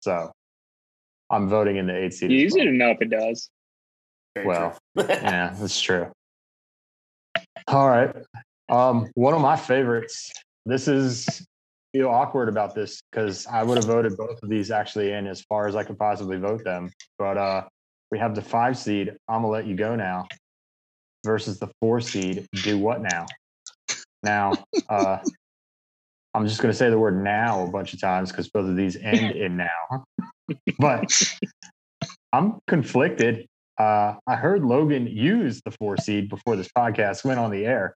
S4: So I'm voting in the eight seat.
S3: You use it enough, it does.
S4: Very well, yeah, that's true. All right. Um, one of my favorites. This is feel awkward about this because I would have voted both of these actually in as far as I could possibly vote them. But uh, we have the five seed. I'm gonna let you go now versus the four seed, do what now? Now, uh, I'm just going to say the word now a bunch of times because both of these end in now. but I'm conflicted. Uh, I heard Logan use the four seed before this podcast went on the air.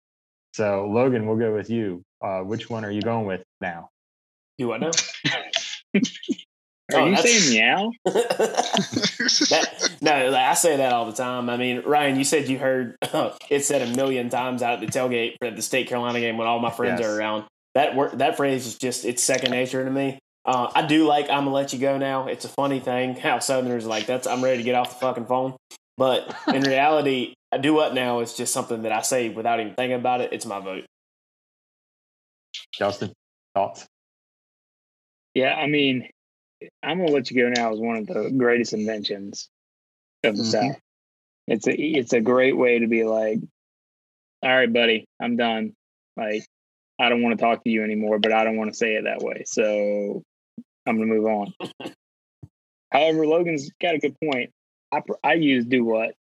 S4: So, Logan, we'll go with you. Uh, which one are you going with now?
S1: Do what now?
S3: Are oh, you saying meow?
S1: that, no, I say that all the time. I mean, Ryan, you said you heard it said a million times out at the tailgate for the State Carolina game when all my friends yes. are around. That word, that phrase is just it's second nature to me. Uh, I do like I'm gonna let you go now. It's a funny thing how Southerners like that's I'm ready to get off the fucking phone. But in reality, I do what now is just something that I say without even thinking about it. It's my vote.
S4: Dustin, thoughts?
S3: Yeah, I mean, I'm gonna let you go now is one of the greatest inventions of the mm-hmm. South. It's a it's a great way to be like, all right, buddy, I'm done. Like, I don't want to talk to you anymore, but I don't want to say it that way. So I'm gonna move on. However, Logan's got a good point. I I use do what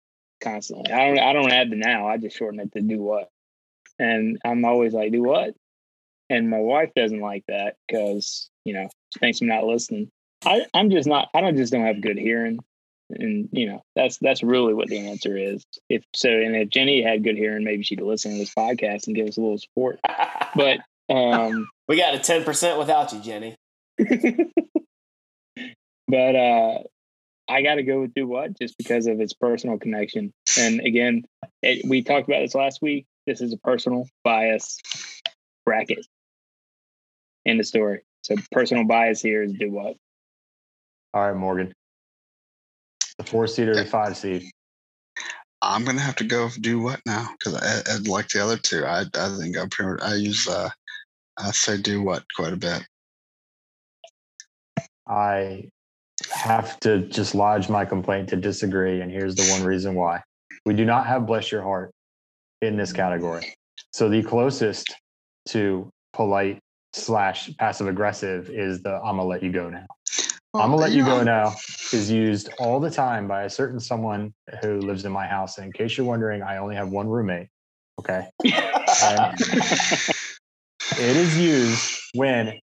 S3: constantly. I don't I don't add the now. I just shorten it to do what, and I'm always like do what, and my wife doesn't like that because you know she thinks I'm not listening. I, I'm just not. I don't just don't have good hearing, and you know that's that's really what the answer is. If so, and if Jenny had good hearing, maybe she'd listen to this podcast and give us a little support. But um,
S1: we got a ten percent without you, Jenny.
S3: but uh, I got to go with do what just because of its personal connection. And again, it, we talked about this last week. This is a personal bias bracket in the story. So personal bias here is do what.
S4: All right, Morgan. The four seed or the five seed?
S2: I'm gonna have to go do what now? Because I, I, like the other two. I I think I pretty I use uh I say do what quite a bit.
S4: I have to just lodge my complaint to disagree, and here's the one reason why: we do not have bless your heart in this category. So the closest to polite slash passive aggressive is the I'm gonna let you go now.
S2: Well,
S4: I'm gonna let you go now is used all the time by a certain someone who lives in my house. And in case you're wondering, I only have one roommate. Okay. It is used when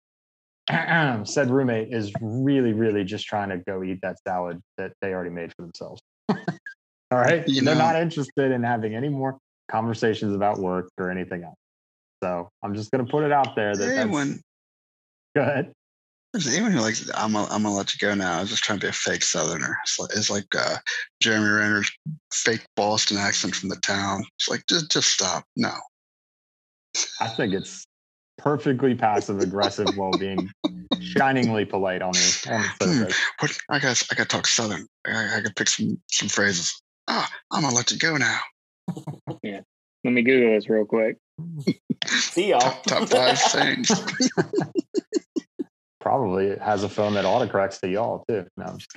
S4: said roommate is really, really just trying to go eat that salad that they already made for themselves. all right.
S2: You
S4: They're
S2: know-
S4: not interested in having any more conversations about work or anything else. So I'm just gonna put it out there that that's
S2: Anyone,
S4: go ahead.
S2: There's anyone who likes I'm gonna, I'm gonna let you go now. is just trying to be a fake Southerner. It's like, it's like uh, Jeremy Renner's fake Boston accent from the town. It's like just just stop. No,
S4: I think it's perfectly passive aggressive while being shiningly polite on the on the
S2: Hmm.
S4: surface.
S2: what I got I got to talk Southern. I, I got to pick some some phrases. Ah, I'm gonna let you go now. Yeah.
S3: Let me Google this real quick.
S1: See y'all.
S2: Top, top five things.
S4: Probably it has a phone that autocorrects to y'all too. No, I'm just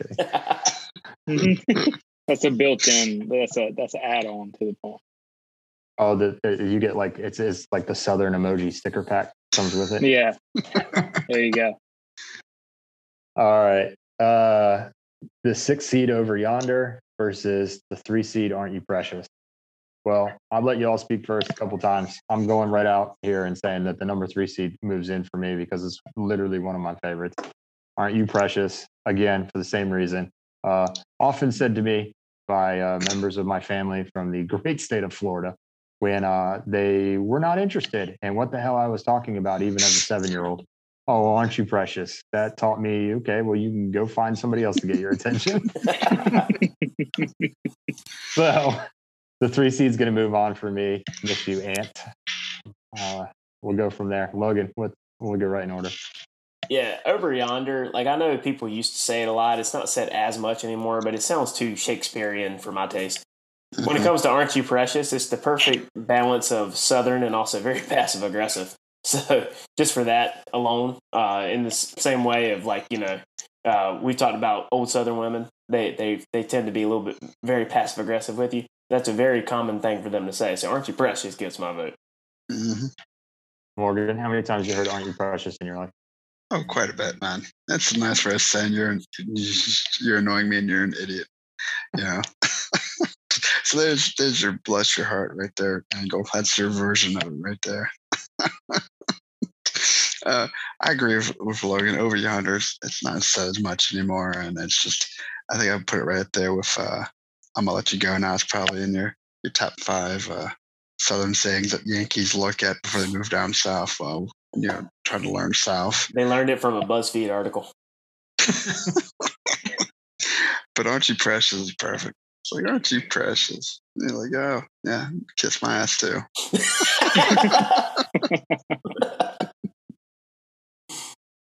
S4: kidding.
S3: that's a built-in. That's a that's an add-on to the phone.
S4: Oh, the, the- you get like it's it's like the Southern emoji sticker pack comes with it.
S3: Yeah. there you go.
S4: All right. Uh the six seed over yonder versus the three seed aren't you precious? Well, I'll let you all speak first a couple times. I'm going right out here and saying that the number three seed moves in for me because it's literally one of my favorites. Aren't you precious? Again, for the same reason. Uh, often said to me by uh, members of my family from the great state of Florida when uh, they were not interested in what the hell I was talking about, even as a seven year old. Oh, aren't you precious? That taught me, okay, well, you can go find somebody else to get your attention. so the three seed's going to move on for me. Miss you, Ant. Uh, we'll go from there. Logan, what, we'll go right in order.
S1: Yeah, over yonder, like I know people used to say it a lot. It's not said as much anymore, but it sounds too Shakespearean for my taste. When it comes to Aren't You Precious, it's the perfect balance of Southern and also very passive aggressive. So just for that alone, uh, in the same way of like, you know, uh, we've talked about old Southern women. They, they, they tend to be a little bit very passive aggressive with you. That's a very common thing for them to say. So Aren't You Precious gets my vote.
S2: Mhm.
S4: Morgan, how many times you heard Aren't You Precious in your life?
S2: Oh, quite a bit, man. That's a nice way of saying you're you're annoying me and you're an idiot. You know. so there's there's your bless your heart right there, and go. That's your version of it right there. uh, I agree with, with Logan. Over yonder, it's it's not said as much anymore, and it's just. I think I put it right there with. Uh, I'm gonna let you go now. It's probably in your your top five uh, Southern sayings that Yankees look at before they move down south. While you know, trying to learn South.
S1: They learned it from a BuzzFeed article.
S2: but aren't you precious is perfect. It's like, aren't you precious? And you're like, oh, yeah, kiss my ass too.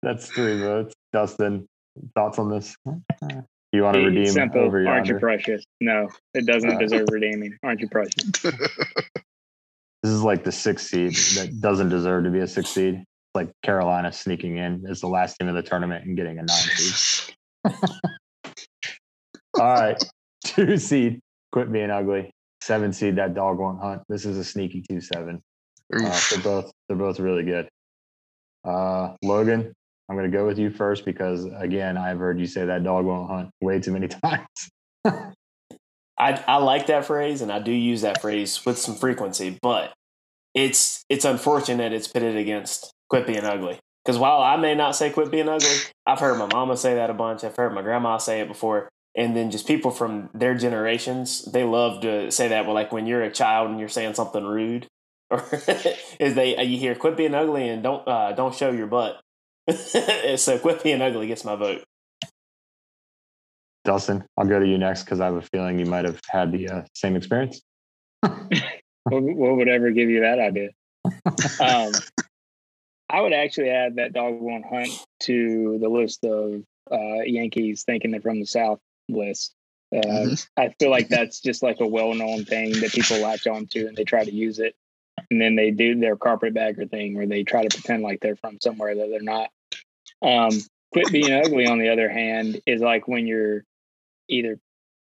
S4: That's three votes. Dustin, thoughts on this? You want to
S3: It's
S4: redeem
S3: simple.
S4: over
S3: Aren't you precious? No, it doesn't
S4: Uh,
S3: deserve redeeming. Aren't you precious?
S4: This is like the sixth seed that doesn't deserve to be a six seed. Like Carolina sneaking in as the last team of the tournament and getting a nine seed. All right. Two seed, quit being ugly. Seven seed, that dog won't hunt. This is a sneaky two seven. Uh, they're both they're both really good. Uh, Logan, I'm gonna go with you first because again, I've heard you say that dog won't hunt way too many times.
S1: I, I like that phrase and I do use that phrase with some frequency, but it's it's unfortunate it's pitted against quit being ugly. Because while I may not say quit being ugly, I've heard my mama say that a bunch. I've heard my grandma say it before. And then just people from their generations, they love to say that. Well, like when you're a child and you're saying something rude, or is they you hear quit being ugly and don't uh, don't show your butt. so quit and ugly gets my vote.
S4: Dustin, I'll go to you next because I have a feeling you might have had the uh, same experience.
S3: what, what would ever give you that idea? Um, I would actually add that dog won't hunt to the list of uh, Yankees thinking they're from the South list. Uh, mm-hmm. I feel like that's just like a well-known thing that people latch on to and they try to use it, and then they do their carpetbagger thing where they try to pretend like they're from somewhere that they're not. Um, quit being ugly, on the other hand, is like when you're either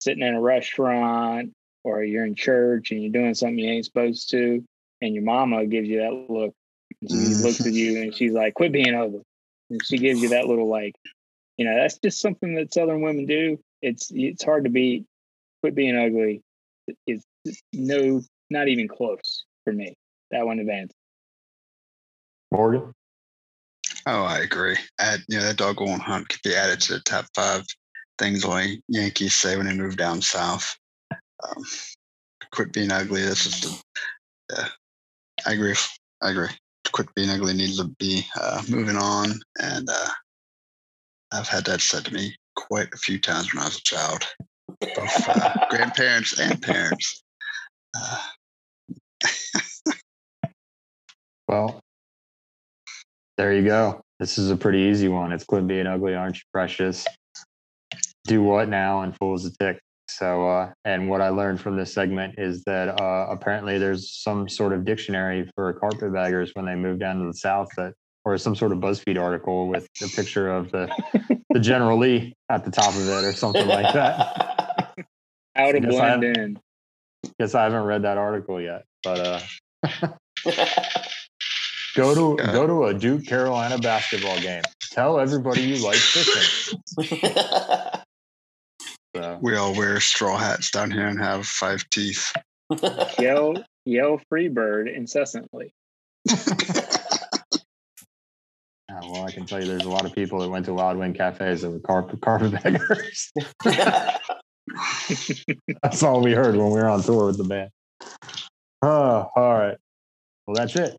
S3: sitting in a restaurant or you're in church and you're doing something you ain't supposed to, and your mama gives you that look. She mm. looks at you and she's like, "Quit being ugly," and she gives you that little like, you know, that's just something that Southern women do. It's it's hard to beat. Quit being ugly. It's no, not even close for me. That one advance.
S4: Morgan.
S2: Oh, I agree. Add, you know, that dog won't hunt could be added to the top five things only Yankees say when they move down south. Um, quit being ugly. That's just a, yeah. I agree. I agree. Quit being ugly needs to be uh, moving on, and uh, I've had that said to me quite a few times when I was a child, both uh, grandparents and parents. Uh,
S4: well, there you go. This is a pretty easy one. It's quit being ugly, aren't you, precious? do what now and full as a tick. So, uh, and what I learned from this segment is that uh, apparently there's some sort of dictionary for carpetbaggers when they move down to the South that, or some sort of BuzzFeed article with a picture of the the General Lee at the top of it or something like that.
S3: How to blend in.
S4: Guess I haven't read that article yet, but uh, go to go to a Duke Carolina basketball game. Tell everybody you like fishing.
S2: So. We all wear straw hats down here and have five teeth.
S3: yell, yell Freebird incessantly.
S4: Yeah, well, I can tell you there's a lot of people that went to Wild Wing cafes that were carpet carpetbaggers. that's all we heard when we were on tour with the band. Oh, all right. Well, that's it.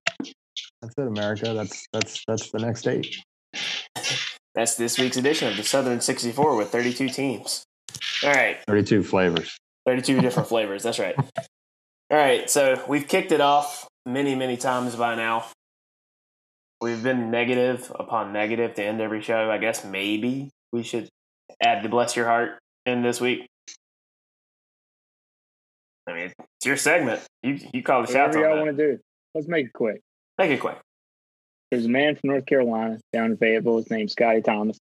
S4: That's it, America. That's that's that's the next date.
S1: That's this week's edition of the Southern 64 with 32 teams. All right.
S4: 32 flavors.
S1: 32 different flavors. That's right. All right. So we've kicked it off many, many times by now. We've been negative upon negative to end every show. I guess maybe we should add the bless your heart in this week. I mean, it's your segment. You you call the shots.
S3: Whatever y'all want to do. Let's make it quick.
S1: Make it quick.
S3: There's a man from North Carolina down in Fayetteville. His name's Scotty Thomas.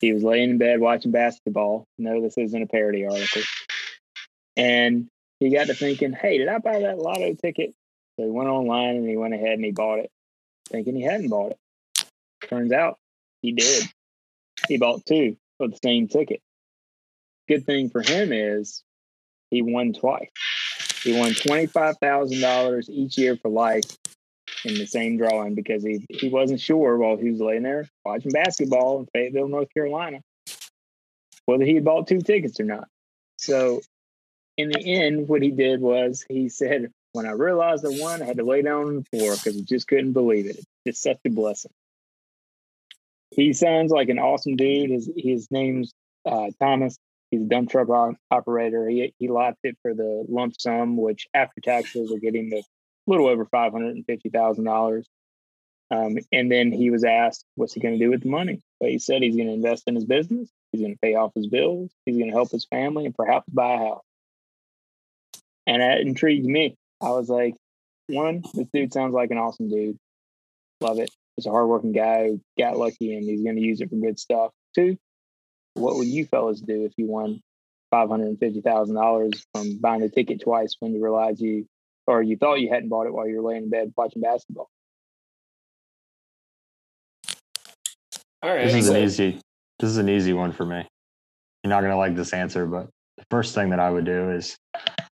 S3: He was laying in bed watching basketball. No, this isn't a parody article. And he got to thinking, hey, did I buy that lotto ticket? So he went online and he went ahead and he bought it, thinking he hadn't bought it. Turns out he did. He bought two for the same ticket. Good thing for him is he won twice. He won $25,000 each year for life in the same drawing because he he wasn't sure while he was laying there watching basketball in Fayetteville, North Carolina, whether he had bought two tickets or not. So in the end, what he did was he said, when I realized I won, I had to lay down on the floor because I just couldn't believe it. It's such a blessing. He sounds like an awesome dude. His his name's uh, Thomas. He's a dump truck operator. He he left it for the lump sum, which after taxes will get him the little over five hundred and fifty thousand um, dollars. And then he was asked, "What's he going to do with the money?" But he said he's going to invest in his business. He's going to pay off his bills. He's going to help his family and perhaps buy a house. And that intrigued me. I was like, one, this dude sounds like an awesome dude. Love it. He's a hardworking guy who got lucky and he's going to use it for good stuff. Two, what would you fellas do if you won five hundred and fifty thousand dollars from buying a ticket twice when you realize you or you thought you hadn't bought it while you were laying in bed watching basketball.
S1: All right.
S4: This is an easy. This is an easy one for me. You're not going to like this answer, but the first thing that I would do is,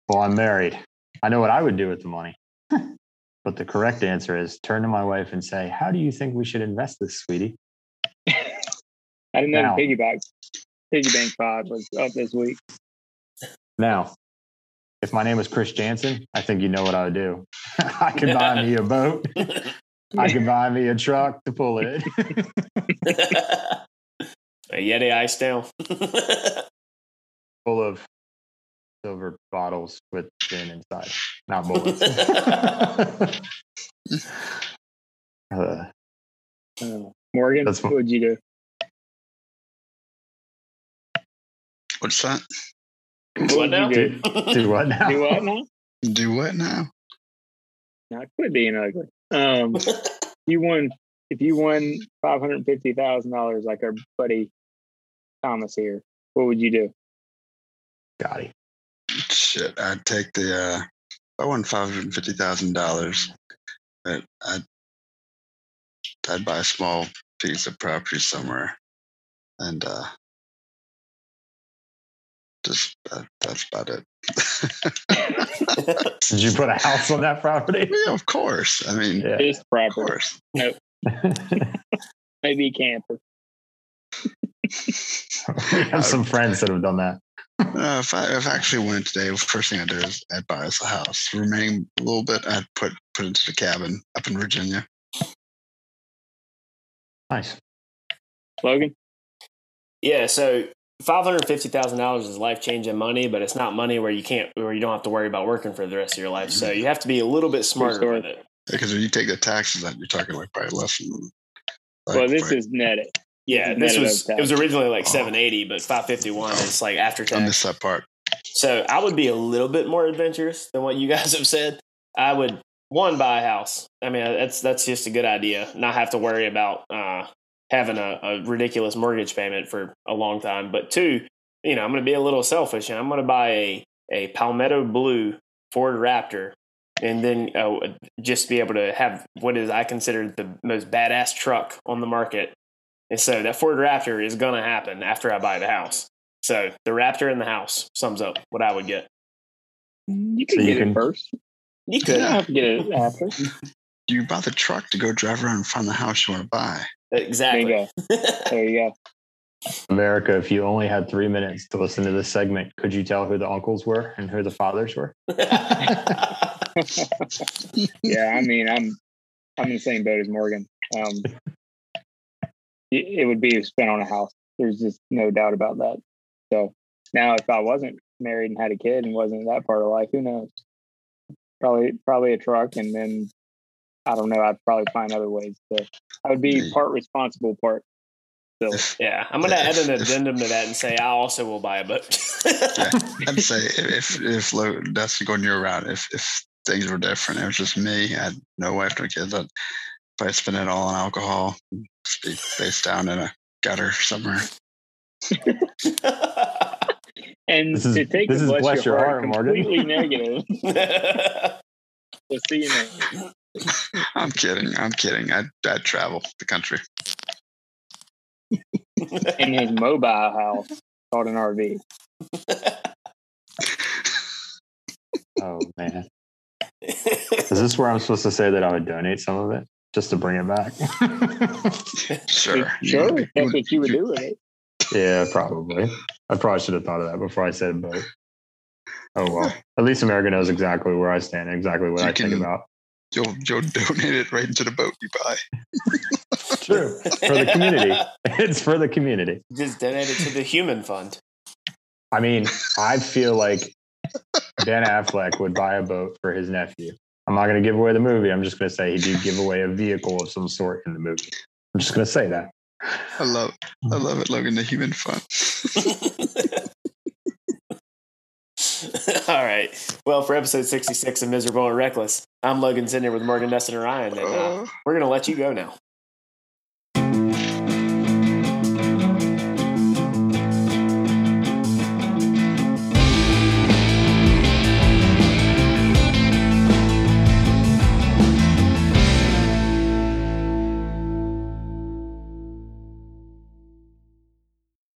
S4: well, I'm married. I know what I would do with the money. but But the correct answer is turn to my wife and say, How do you think we should invest this, sweetie?
S3: I didn't know
S4: Now.
S3: the piggy bank, piggy bank pod was up this week.
S4: Now, if my name was Chris Janson, I think you know what I would do. I could buy me a boat. I could buy me a truck to pull it.
S1: a Yeti ice down.
S4: full of silver bottles with gin inside, not bullets. uh,
S3: Uh, Morgan,
S4: That's
S3: what would you do?
S2: What's that?
S1: What now?
S3: do?
S4: do what now?
S3: Do what now?
S2: Do what now?
S3: Now quit being ugly. Um, you won if you won five hundred fifty thousand dollars, like our buddy Thomas here. What would you do?
S4: Got it.
S2: Shit, I'd take the. uh I won five hundred fifty thousand dollars. but I'd I'd buy a small piece of property somewhere, and uh just uh, that's about it.
S4: Did you put a house on that property?
S2: yeah, of course. I mean,
S4: Yeah.
S3: This
S2: of
S3: property,
S2: course.
S3: maybe a camper.
S4: we have some friends that have done that.
S2: Uh, if I if I actually went today, the first thing I'd do is I'd buy us a house. Remaining a little bit, I'd put put into the cabin up in Virginia.
S4: Nice.
S3: Logan,
S1: yeah, so five hundred fifty thousand dollars is life changing money, but it's not money where you can't where you don't have to worry about working for the rest of your life. So you have to be a little bit smarter
S3: story.
S1: with it.
S2: Because if you take the taxes out, you're talking like probably less than. Like,
S3: well, this
S2: probably-
S3: is netted.
S1: Yeah,
S3: This
S1: this was it was originally like seven eighty, but five fifty one is like after
S2: I
S1: tax.
S2: missed that part.
S1: So I would be a little bit more adventurous than what you guys have said. I would one buy a house. I mean, that's that's just a good idea. Not have to worry about uh, having a, a ridiculous mortgage payment for a long time. But two, you know, I'm going to be a little selfish and I'm going to buy a a Palmetto Blue Ford Raptor, and then uh, just be able to have what is I consider the most badass truck on the market. And so that Ford Raptor is going to happen after I buy the house. So the Raptor in the house sums up what I would get.
S3: You can
S4: So you
S3: get
S4: can-
S3: it first.
S1: You
S3: You don't have to get it after.
S2: You buy the truck to go drive around and find the house you want to buy.
S3: There you
S1: Exactly.
S3: go. There you go.
S4: America, if you only had three minutes to listen to this segment, could you tell who the uncles were and who the fathers were?
S3: yeah, I mean, I'm I'm in the same boat as Morgan. Um, it, it would be spent on a house. There's just no doubt about that. So now, if I wasn't married and had a kid and wasn't that part of life, who knows? Probably probably a truck, and then I don't know. I'd probably find other ways to. I would be part responsible, part So
S1: yeah, I'm gonna add an addendum to that and say I also will buy a boat.
S2: Yeah, I'd say if if Lo- that's going your route, if if things were different, it was just me, I had no wife, no kids, I'd probably spend it all on alcohol, just be face down in a gutter somewhere.
S3: And
S4: This is-
S3: to take
S4: this
S3: the
S4: is
S3: bless,
S4: bless
S3: your,
S4: your
S3: heart,
S4: heart, Morgan.
S3: completely negative. We'll see you next.
S2: I'm kidding. I'm kidding. I'd, I'd travel the country.
S3: in his mobile house called an RV.
S4: Oh man. Is this where I'm supposed to say that I would donate some of it just to bring it back?
S2: Sure.
S3: Sure,
S2: You-
S3: that's what you would do with it.
S4: yeah, probably. I probably should have thought of that before I said it, but Oh well. At least America knows exactly where I stand, exactly what
S2: You
S4: I think about.
S2: You'll you'll donate it right into the boat you buy.
S4: True. For the community. It's for the community.
S1: Just donate it to the human fund.
S4: I mean, I feel like Ben Affleck would buy a boat for his nephew. I'm not going to give away the movie. I'm just going to say he did give away a vehicle of some sort in the movie. I'm just going to say that.
S2: I love I love it, Logan. The human fun.
S1: All right. Well, for episode 66 of Miserable and Reckless, I'm Logan Zinder with Morgan Dustin and Ryan, and uh,
S2: Uh,
S1: we're going to let you go now.